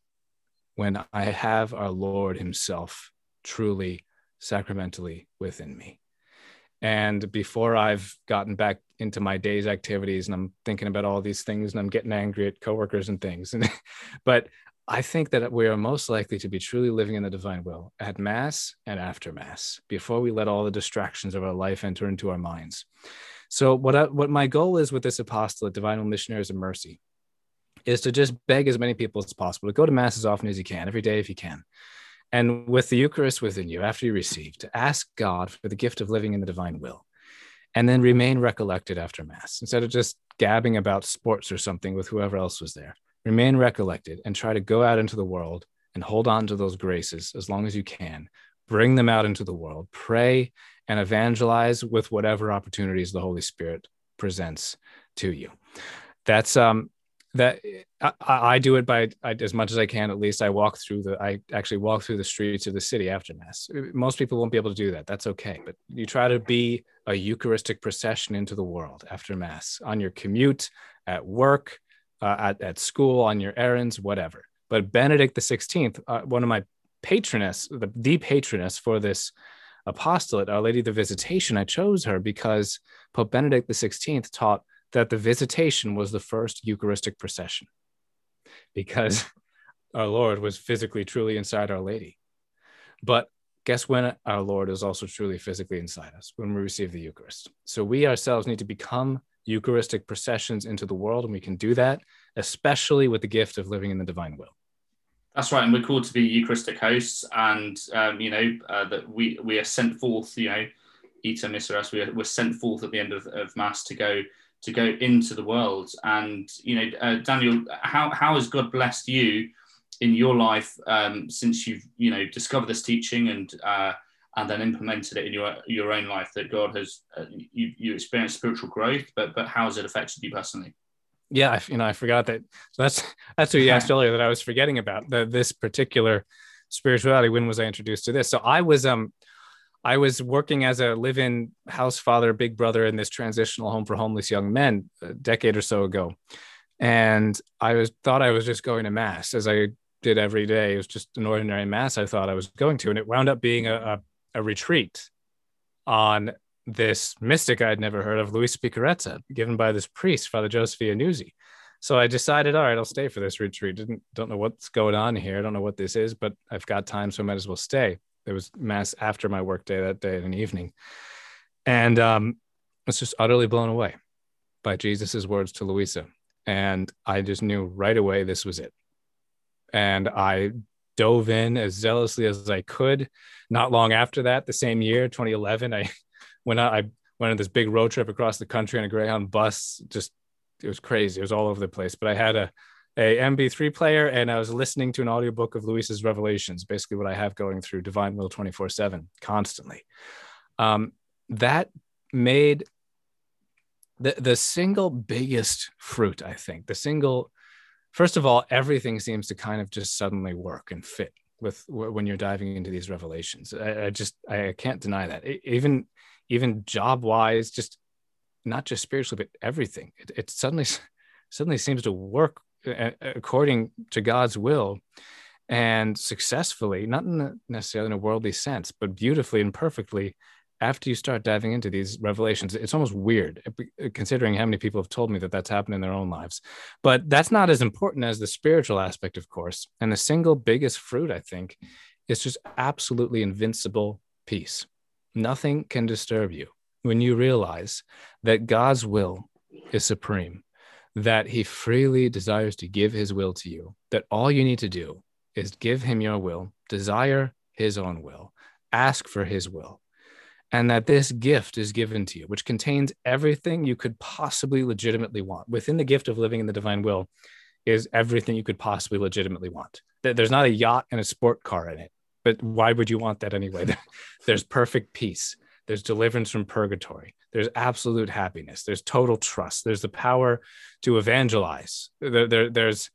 when I have our Lord Himself truly sacramentally within me. And before I've gotten back into my day's activities and I'm thinking about all these things and I'm getting angry at coworkers and things. And, but I think that we are most likely to be truly living in the divine will at Mass and after Mass before we let all the distractions of our life enter into our minds. So, what, I, what my goal is with this apostolate, Divine Missionaries of Mercy, is to just beg as many people as possible to go to Mass as often as you can, every day if you can. And with the Eucharist within you, after you receive, to ask God for the gift of living in the divine will, and then remain recollected after Mass instead of just gabbing about sports or something with whoever else was there. Remain recollected and try to go out into the world and hold on to those graces as long as you can. Bring them out into the world. Pray and evangelize with whatever opportunities the Holy Spirit presents to you. That's um that I, I do it by I, as much as I can. At least I walk through the. I actually walk through the streets of the city after mass. Most people won't be able to do that. That's okay. But you try to be a Eucharistic procession into the world after mass on your commute, at work, uh, at at school, on your errands, whatever. But Benedict the Sixteenth, uh, one of my patroness, the, the patroness for this apostolate, Our Lady of the Visitation, I chose her because Pope Benedict the Sixteenth taught that the visitation was the first Eucharistic procession because our Lord was physically truly inside Our Lady. But guess when our Lord is also truly physically inside us? When we receive the Eucharist. So we ourselves need to become Eucharistic processions into the world, and we can do that, especially with the gift of living in the divine will. That's right, and we're called to be Eucharistic hosts, and um, you know uh, that we we are sent forth. You know, ite missa est, we are, we're sent forth at the end of, of Mass to go to go into the world. And you know, uh, Daniel, how how has God blessed you in your life um, since you've you know discovered this teaching and uh, and then implemented it in your your own life? That God has uh, you you experienced spiritual growth, but but how has it affected you personally? Yeah, you know, I forgot that. So that's that's what you asked earlier that I was forgetting about the, this particular spirituality. When was I introduced to this? So I was um I was working as a live in house father, big brother in this transitional home for homeless young men a decade or so ago. And I was thought I was just going to mass as I did every day. It was just an ordinary mass I thought I was going to. And it wound up being a, a, a retreat on this mystic I'd never heard of, Luisa Piccarreta, given by this priest, Father Joseph Iannuzzi. So I decided, all right, I'll stay for this retreat. Didn't don't know what's going on here. I don't know what this is, but I've got time, so I might as well stay there was mass after my work day that day in an evening. And um, I was just utterly blown away by jesus's words to luisa. And i just knew right away this was it. And i dove in as zealously as i could. Not long after that the same year 2011 i went i went on this big road trip across the country on a greyhound bus. Just it was crazy. It was all over the place. But i had a a MP3 player and I was listening to an audiobook of Luisa's Revelations, basically what I have going through Divine Will 24 7 constantly. Um, that made the, the single biggest fruit, I think, the single, first of all, everything seems to kind of just suddenly work and fit with when you're diving into these revelations. I, I just, I can't deny that. Even, even job wise, just not just spiritually, but everything. It, it suddenly suddenly seems to work according to God's will and successfully, not in necessarily in a worldly sense, but beautifully and perfectly after you start diving into these revelations, it's almost weird uh, considering how many people have told me that that's happened in their own lives. But that's not as important as the spiritual aspect, of course. And the single biggest fruit, I think, is just absolutely invincible peace. Nothing can disturb you when you realize that God's will is supreme, that He freely desires to give His will to you, that all you need to do is give Him your will, desire His own will, ask for His will and that this gift is given to you, which contains everything you could possibly legitimately want. Within the gift of living in the divine will is everything you could possibly legitimately want. There's not a yacht and a sport car in it, but why would you want that anyway? There's perfect peace. There's deliverance from purgatory. There's absolute happiness. There's total trust. There's the power to evangelize. There, there, there's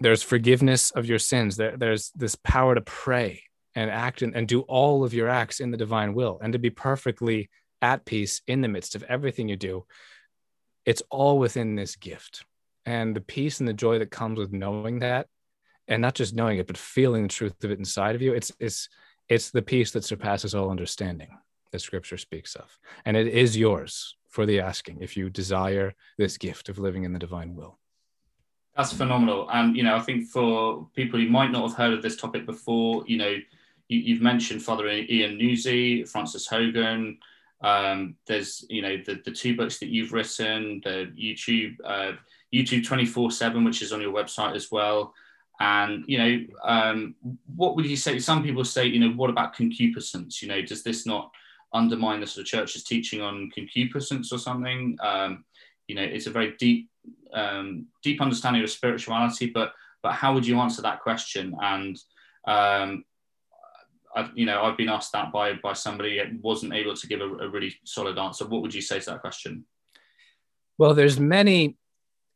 there's forgiveness of your sins. There, there's this power to pray and act and, and do all of your acts in the divine will and to be perfectly at peace in the midst of everything you do it's all within this gift and the peace and the joy that comes with knowing that and not just knowing it but feeling the truth of it inside of you it's it's it's the peace that surpasses all understanding that scripture speaks of and it is yours for the asking if you desire this gift of living in the divine will that's phenomenal and you know i think for people who might not have heard of this topic before you know you, have mentioned Father Ian Newsy, Frances Hogan. Um, there's you know the the two books that you've written, the YouTube uh, YouTube twenty four seven, which is on your website as well. And you know, um, what would you say? Some people say, you know, what about concupiscence? You know, does this not undermine the sort of church's teaching on concupiscence or something? Um, you know, it's a very deep, um, deep understanding of spirituality. But but how would you answer that question? And um, I've, you know, I've been asked that by by somebody that wasn't able to give a, a really solid answer. What would you say to that question? Well, there's many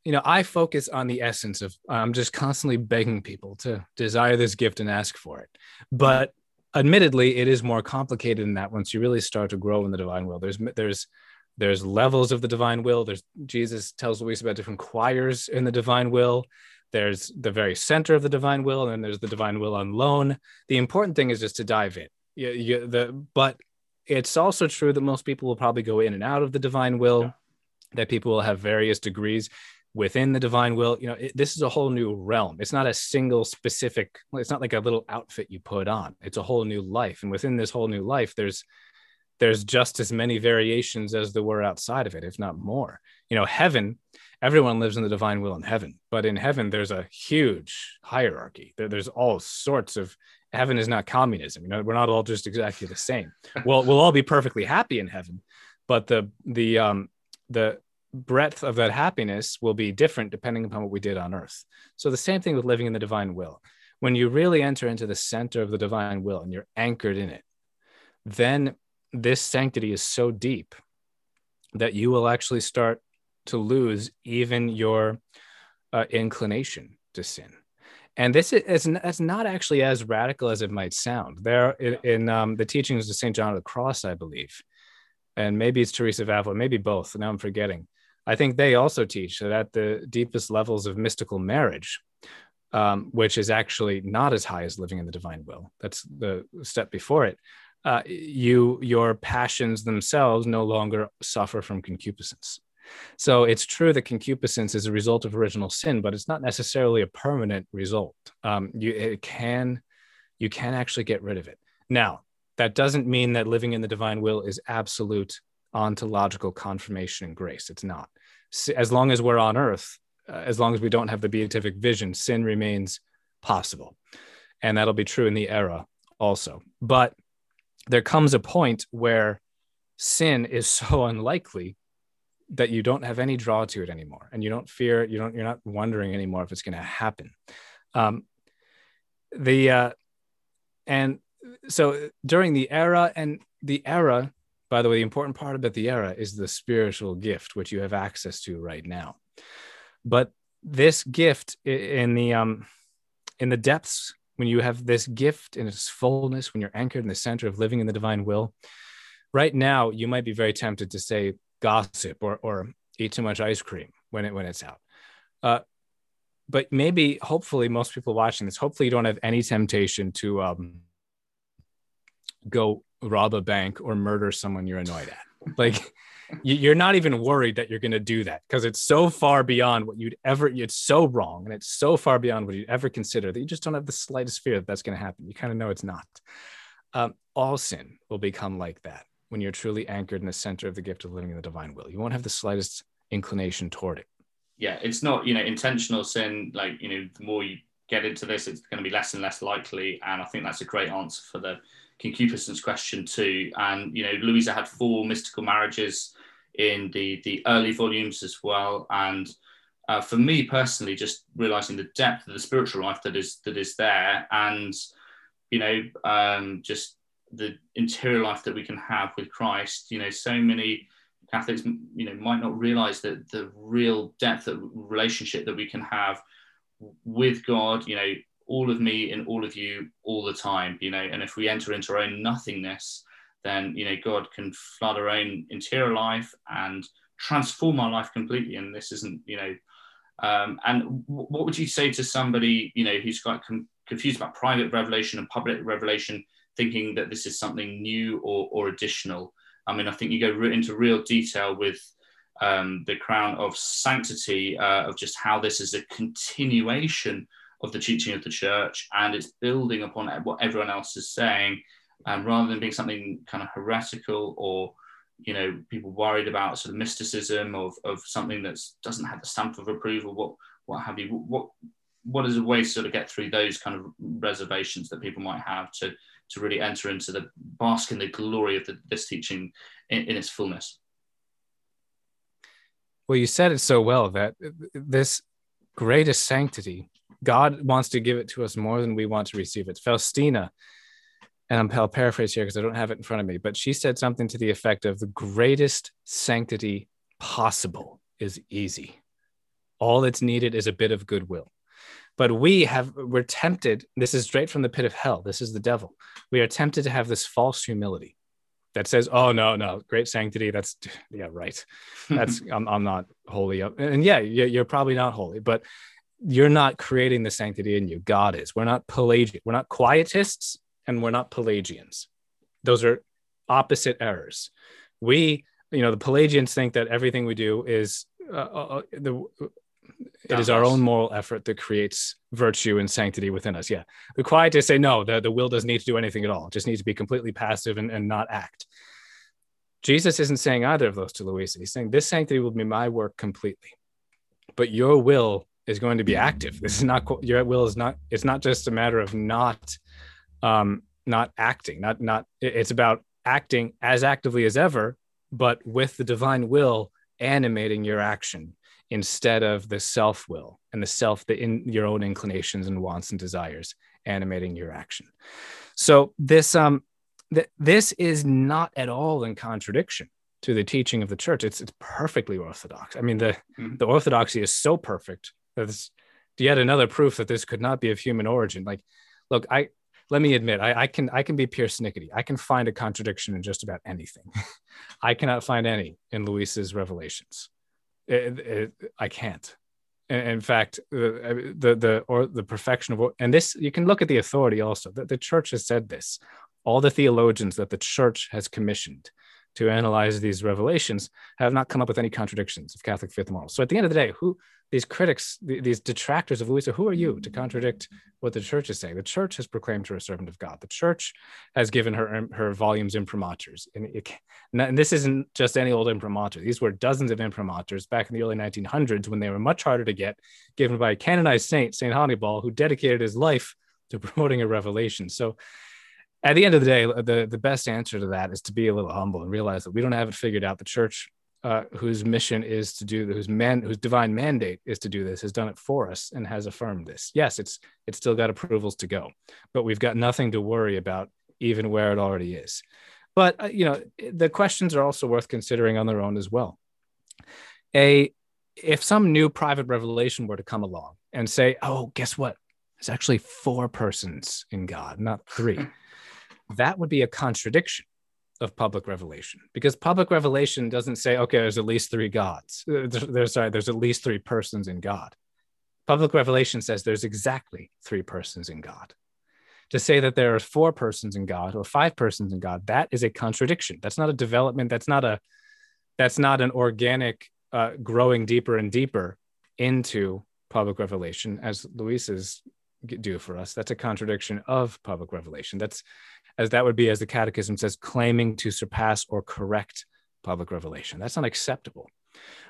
you know, I focus on the essence of I'm just constantly begging people to desire this gift and ask for it. But admittedly, it is more complicated than that once you really start to grow in the divine will. There's there's there's levels of the divine will. There's Jesus tells Luis about different choirs in the divine will there's the very center of the divine will and then there's the divine will on loan the important thing is just to dive in you, you, the, but it's also true that most people will probably go in and out of the divine will yeah. that people will have various degrees within the divine will you know it, this is a whole new realm. It's not a single specific it's not like a little outfit you put on. It's a whole new life. And within this whole new life there's there's just as many variations as there were outside of it if not more. You know heaven everyone lives in the divine will in heaven but in heaven there's a huge hierarchy. There, there's all sorts of heaven is not communism you know we're not all just exactly the same. Well we'll all be perfectly happy in heaven but the the um the breadth of that happiness will be different depending upon what we did on earth so the same thing with living in the divine will when you really enter into the center of the divine will and you're anchored in it then this sanctity is so deep that you will actually start to lose even your uh, inclination to sin. And this is it's not actually as radical as it might sound. There in, in um, the teachings of St. John of the Cross, I believe, and maybe it's Teresa of Avila, maybe both. Now I'm forgetting. I think they also teach that at the deepest levels of mystical marriage, um, which is actually not as high as living in the divine will. That's the step before it. Uh, you your passions themselves no longer suffer from concupiscence. So it's true that concupiscence is a result of original sin, but it's not necessarily a permanent result. Um, you it can you can actually get rid of it. Now that doesn't mean that living in the divine will is absolute ontological confirmation and grace. It's not. As long as we're on earth, uh, as long as we don't have the beatific vision, sin remains possible, and that'll be true in the era also. But there comes a point where sin is so unlikely that you don't have any draw to it anymore and you don't fear you don't you're not wondering anymore if it's going to happen um the uh and so during the era and the era by the way the important part about the era is the spiritual gift which you have access to right now but this gift in the um in the depths when you have this gift in its fullness when you're anchored in the center of living in the divine will right now you might be very tempted to say gossip or or eat too much ice cream when it when it's out. Uh, but maybe, hopefully, most people watching this, hopefully, you don't have any temptation to um, go rob a bank or murder someone you're annoyed at. Like, you're not even worried that you're going to do that because it's so far beyond what you'd ever. It's so wrong, and it's so far beyond what you'd ever consider that you just don't have the slightest fear that that's going to happen. You kind of know it's not. Um, all sin will become like that when you're truly anchored in the center of the gift of living in the divine will. You won't have the slightest inclination toward it. Yeah, it's not, you know, intentional sin. Like, you know, the more you get into this, it's going to be less and less likely. And I think that's a great answer for the concupiscence question too. And, you know, Luisa had four mystical marriages in the, the early volumes as well. And uh, for me personally, just realizing the depth of the spiritual life that is, that is there and, you know, um, just the interior life that we can have with Christ. You know, so many Catholics, you know, might not realize that the real depth of relationship that we can have with God. You know, all of me and all of you all the time. You know, and if we enter into our own nothingness, then you know God can flood our own interior life and transform our life completely. And this isn't, you know. Um, and w- what would you say to somebody, you know, who's got com- confused about private revelation and public revelation? thinking that this is something new or, or additional. I mean, I think you go into real detail with um, the crown of sanctity uh, of just how this is a continuation of the teaching of the church and it's building upon what everyone else is saying um, rather than being something kind of heretical or you know people worried about sort of mysticism of, of something that doesn't have the stamp of approval what what have you what what is a way to sort of get through those kind of reservations that people might have to to really enter into the bask in the glory of the, this teaching in, in its fullness. Well, you said it so well that this greatest sanctity, God wants to give it to us more than we want to receive it. Faustina, and I'll paraphrase here because I don't have it in front of me, but she said something to the effect of the greatest sanctity possible is easy. All that's needed is a bit of goodwill. But we have, we're tempted, this is straight from the pit of hell. This is the devil. We are tempted to have this false humility that says, oh, no, no, great sanctity. That's, yeah, right. That's, I'm, I'm not holy. And yeah, you're probably not holy, but you're not creating the sanctity in you. God is. We're not Pelagian. We're not quietists and we're not Pelagians. Those are opposite errors. We, you know, the Pelagians think that everything we do is uh, uh, uh the it is our own moral effort that creates virtue and sanctity within us. Yeah. The quietists say, no, the, the will doesn't need to do anything at all. It just needs to be completely passive and, and not act. Jesus isn't saying either of those to Luisa. He's saying this sanctity will be my work completely, but your will is going to be active. This is not your will is not. It's not just a matter of not, um, not acting. Not not. It's about acting as actively as ever, but with the divine will animating your action instead of the self will and the self the in your own inclinations and wants and desires animating your action so this um th- this is not at all in contradiction to the teaching of the church it's it's perfectly orthodox i mean the mm-hmm. the orthodoxy is so perfect that it's yet another proof that this could not be of human origin like look i let me admit I, I can i can be persnickety i can find a contradiction in just about anything i cannot find any in luisa's revelations it, it, I can't. In fact, the the the or the perfection of and this you can look at the authority also. The, the church has said this. All the theologians that the church has commissioned to analyze these revelations have not come up with any contradictions of Catholic faith and morals. So at the end of the day, who these critics, these detractors of Luisa, who are you to contradict what the church is saying? The church has proclaimed her a servant of God. The church has given her um, her volumes imprimaturs, and, it, and this isn't just any old imprimatur. These were dozens of imprimaturs back in the early 1900s when they were much harder to get, given by a canonized saint, Saint Hannibal, who dedicated his life to promoting a revelation. So at the end of the day, the, the best answer to that is to be a little humble and realize that we don't have it figured out. The church, uh, whose mission is to do, whose man, whose divine mandate is to do this, has done it for us and has affirmed this. Yes, it's it's still got approvals to go, but we've got nothing to worry about, even where it already is. But uh, you know, the questions are also worth considering on their own as well. A if some new private revelation were to come along and say, "Oh, guess what? There's actually four persons in God, not three." that would be a contradiction of public revelation because public revelation doesn't say okay there's at least three gods. Uh, there's sorry there's at least three persons in god. Public revelation says there's exactly three persons in god. To say that there are four persons in god or five persons in god that is a contradiction. That's not a development. That's not a that's not an organic uh, growing deeper and deeper into public revelation as luis's do for us. That's a contradiction of public revelation. That's as that would be as the catechism says claiming to surpass or correct public revelation. That's not acceptable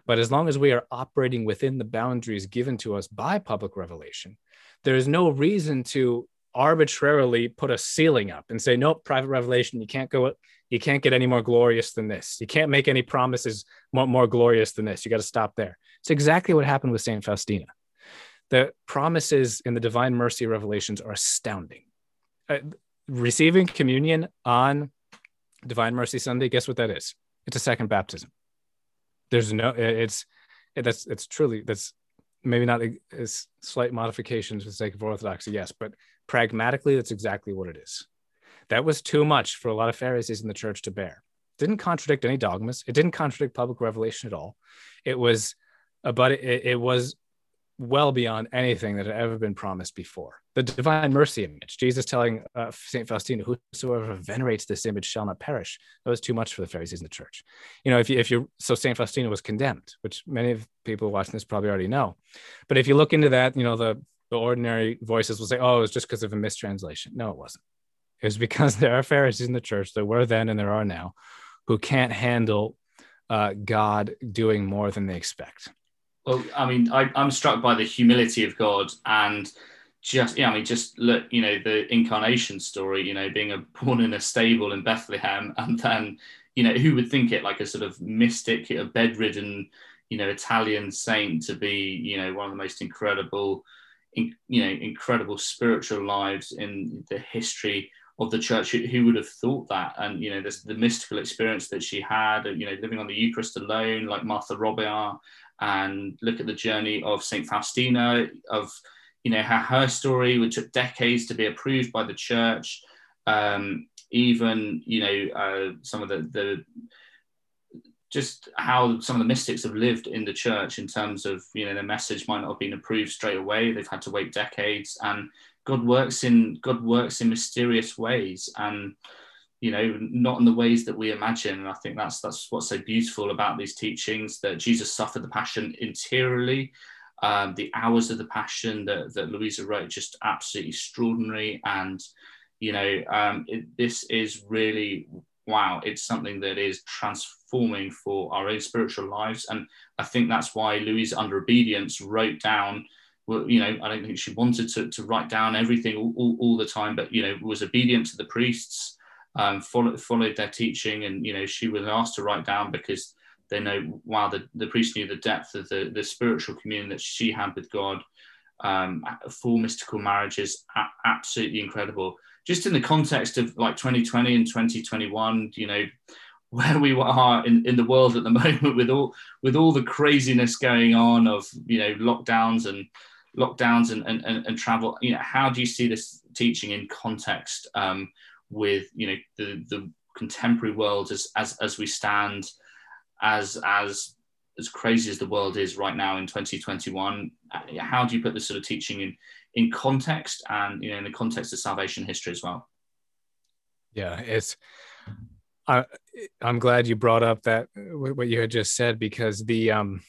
but as long as we are operating within the boundaries given to us by public revelation there is no reason to arbitrarily put a ceiling up and say nope private revelation you can't go you can't get any more glorious than this. You can't make any promises more, more glorious than this. You got to stop there. It's exactly what happened with saint faustina. The promises in the divine mercy revelations are astounding. Uh, receiving communion on divine mercy sunday guess what that is? It's a second baptism. There's no it's it, that's it's truly that's maybe not as slight modifications for the sake of orthodoxy yes but pragmatically that's exactly what it is. That was too much for a lot of pharisees in the church to bear. Didn't contradict any dogmas. It didn't contradict public revelation at all. It was uh, but it, it was well beyond anything that had ever been promised before. The divine mercy image, Jesus telling uh, St. Faustina, whosoever venerates this image shall not perish. That was too much for the Pharisees in the church. You know, if you, if you, so St. Faustina was condemned, which many of people watching this probably already know. But if you look into that, you know, the, the ordinary voices will say, oh, it was just because of a mistranslation. No, it wasn't. It was because there are Pharisees in the church, there were then and there are now, who can't handle uh, God doing more than they expect well, I mean, I, am struck by the humility of God and just, yeah, I mean, just look, you know, the incarnation story, you know, being a, born in a stable in Bethlehem and then, you know, who would think it like a sort of mystic, a bedridden, you know, Italian saint to be, you know, one of the most incredible, in, you know, incredible spiritual lives in the history of the church? Who would have thought that? And you know this the mystical experience that she had you know living on the eucharist alone like martha robillard and look at the journey of Saint Faustina, of you know how her story, which took decades to be approved by the church, um, even you know uh, some of the the just how some of the mystics have lived in the church in terms of you know the message might not have been approved straight away. They've had to wait decades and god works in god works in mysterious ways. And you know, not in the ways that we imagine. And I think that's that's what's so beautiful about these teachings that Jesus suffered the passion interiorly. Um, the hours of the passion that, that Luisa wrote just absolutely extraordinary. And you know, um, it, this is really wow. It's something that is transforming for our own spiritual lives. And I think that's why Luisa, under obedience, wrote down well, you know, I don't think she wanted to, to write down everything all, all, all, the time, but, you know, was obedient to the priests, um, followed, followed their teaching. And, you know, she was asked to write down because they know, wow, the, the priest knew the depth of the, the spiritual communion that she had with God. Um, full mystical marriages, a- absolutely incredible. Just in the context of like 2020 and 2021, you know, where we are in, in the world at the moment with all with all the craziness going on of you know lockdowns and lockdowns and, and, and, and travel you know how do you see this teaching in context um, with you know the the contemporary world as as as we stand as as as crazy as the world is right now in 2021 uh, how do you put this sort of teaching in in context and you know in the context of salvation history as well? Yeah it's I, i'm glad you brought up that what you had just said because the um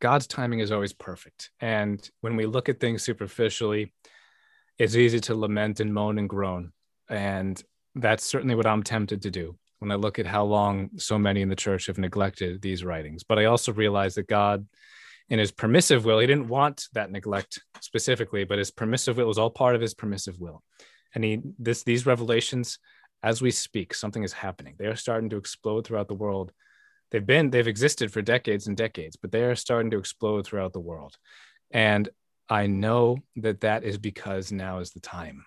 god's timing is always perfect. And when we look at things superficially it's easy to lament and moan and groan and that's certainly what I'm tempted to do when I look at how long so many in the church have neglected these writings. But I also realize that God, in his permissive will, he didn't want that neglect specifically, but his permissive will was all part of his permissive will. And he this these revelations, as we speak, something is happening. They are starting to explode throughout the world. They've been, they've existed for decades and decades, but they are starting to explode throughout the world. And I know that that is because now is the time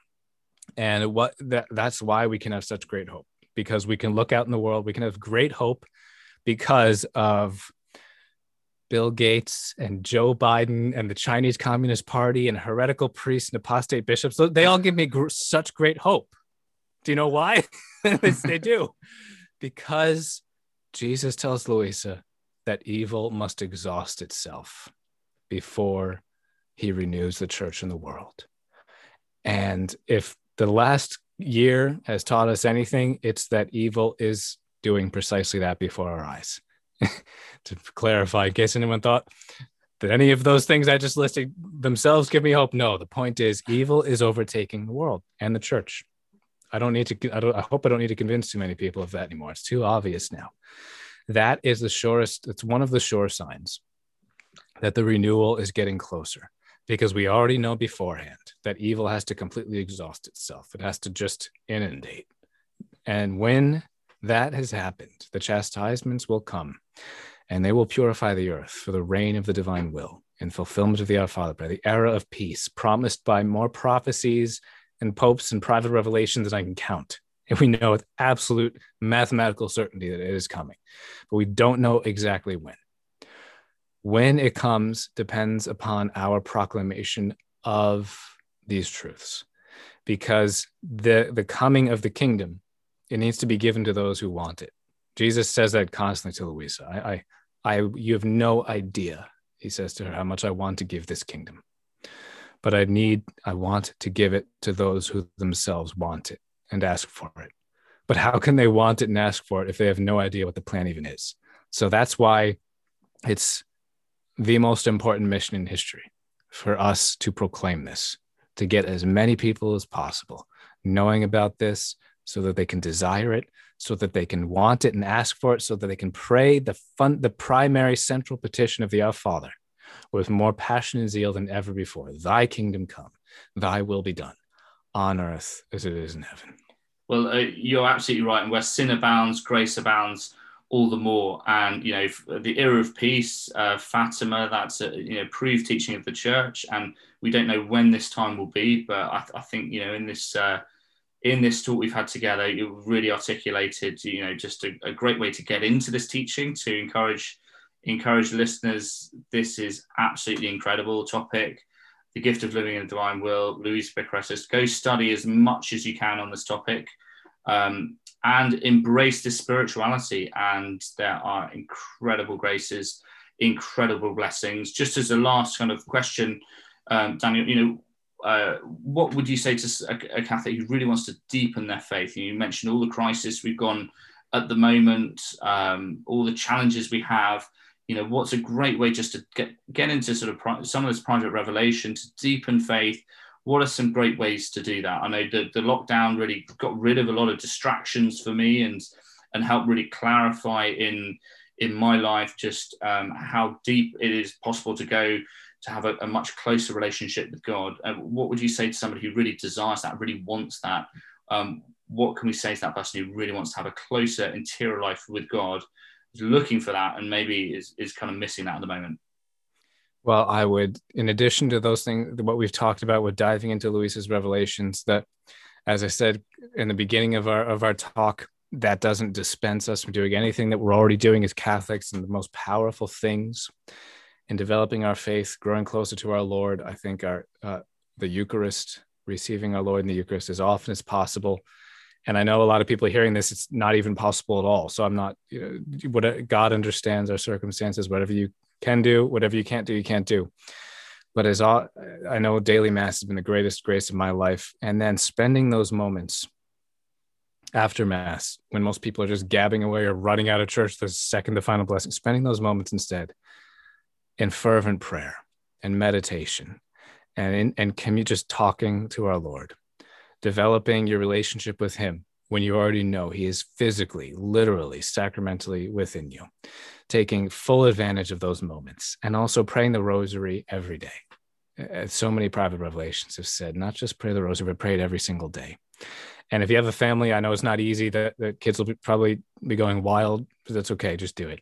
and what that that's why we can have such great hope because we can look out in the world we can have great hope because of Bill Gates and Joe Biden and the Chinese Communist Party and heretical priests and apostate bishops they all give me gr- such great hope Do you know why? they do. Because Jesus tells Luisa that evil must exhaust itself before he renews the church in the world. And if the last year has taught us anything, it's that evil is doing precisely that before our eyes. to clarify, in case anyone thought that any of those things I just listed themselves give me hope, no. The point is, evil is overtaking the world and the church. I don't need to. I, don't, I hope I don't need to convince too many people of that anymore. It's too obvious now. That is the surest. It's one of the sure signs that the renewal is getting closer because we already know beforehand that evil has to completely exhaust itself. It has to just inundate. And when that has happened, the chastisements will come and they will purify the earth for the reign of the divine will in fulfillment of the Our Father prayer, the era of peace promised by more prophecies and popes and private revelations than I can count. And we know with absolute mathematical certainty that it is coming, but we don't know exactly when. When it comes depends upon our proclamation of these truths, because the, the coming of the kingdom, it needs to be given to those who want it. Jesus says that constantly to Luisa. I, I, I, you have no idea, he says to her, how much I want to give this kingdom. But I need, I want to give it to those who themselves want it and ask for it. But how can they want it and ask for it if they have no idea what the plan even is? So that's why it's the most important mission in history for us to proclaim this, to get as many people as possible knowing about this so that they can desire it, so that they can want it and ask for it, so that they can pray the fun, the primary central petition of the Our Father with more passion and zeal than ever before. Thy kingdom come, thy will be done on earth as it is in heaven. Well, uh, you're absolutely right. And where sin abounds, grace abounds all the more. And you know, the era of peace, uh, Fatima, that's a you know proved teaching of the church, and we don't know when this time will be. But I, I think you know in this uh, in this talk we've had together, you really articulated you know just a, a great way to get into this teaching to encourage encourage listeners. This is absolutely incredible topic. The gift of living in the divine will, Luisa Piccarreta. Go study as much as you can on this topic. Um, and embrace this spirituality. And there are incredible graces, incredible blessings. Just as a last kind of question, um, Daniel, you know, uh, what would you say to a, a, Catholic who really wants to deepen their faith? You mentioned all the crisis we've gone at the moment, um, all the challenges we have. You know, what's a great way just to get get into sort of pri- some of this private revelation to deepen faith, what are some great ways to do that? I know the, the lockdown really got rid of a lot of distractions for me and and helped really clarify in in my life just um, how deep it is possible to go to have a, a much closer relationship with God. Uh, what would you say to somebody who really desires that, really wants that? Um, what can we say to that person who really wants to have a closer interior life with God, is looking for that, and maybe is, is kind of missing that at the moment? Well, I would, in addition to those things, what we've talked about with diving into Luisa's revelations, that, as I said in the beginning of our of our talk, that doesn't dispense us from doing anything that we're already doing as Catholics. And the most powerful things in developing our faith, growing closer to our Lord, I think our uh, the Eucharist, receiving our Lord in the Eucharist as often as possible. And I know a lot of people hearing this, it's not even possible at all. So I'm not, you know, what God understands our circumstances, whatever you can do whatever you can't do you can't do. But as all, i know daily mass has been the greatest grace of my life. And then spending those moments after mass when most people are just gabbing away or running out of church the second the final blessing spending those moments instead in fervent prayer and meditation and in, and just talking to our lord developing your relationship with him when you already know he is physically literally sacramentally within you taking full advantage of those moments and also praying the rosary every day. As so many private revelations have said, not just pray the rosary, but pray it every single day. And if you have a family, I know it's not easy. The, the kids will be, probably be going wild, but that's okay. Just do it.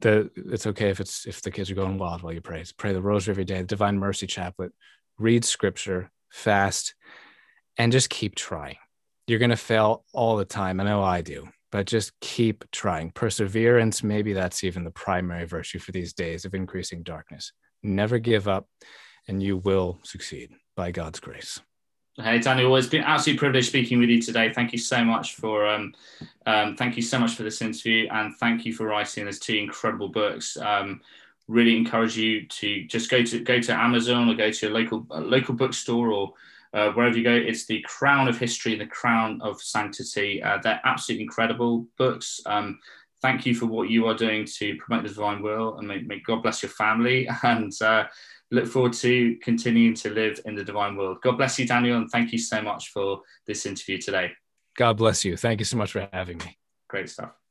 The, it's okay if it's if the kids are going wild while you pray. pray the rosary every day, the Divine Mercy Chaplet, read Scripture, fast, and just keep trying. You're going to fail all the time. I know I do but just keep trying. Perseverance, maybe that's even the primary virtue for these days of increasing darkness. Never give up, and you will succeed by God's grace. Hey Daniel, it's been absolutely privileged speaking with you today. Thank you so much for um, um, thank you so much for this interview, and thank you for writing those two incredible books. Um, really encourage you to just go to go to Amazon or go to a local local bookstore or uh, wherever you go. It's the Crown of History and the Crown of Sanctity. Uh, they're absolutely incredible books. Um, thank you for what you are doing to promote the divine will, and may, may God bless your family. And uh, look forward to continuing to live in the divine will. God bless you, Daniel, and thank you so much for this interview today. God bless you. Thank you so much for having me. Great stuff.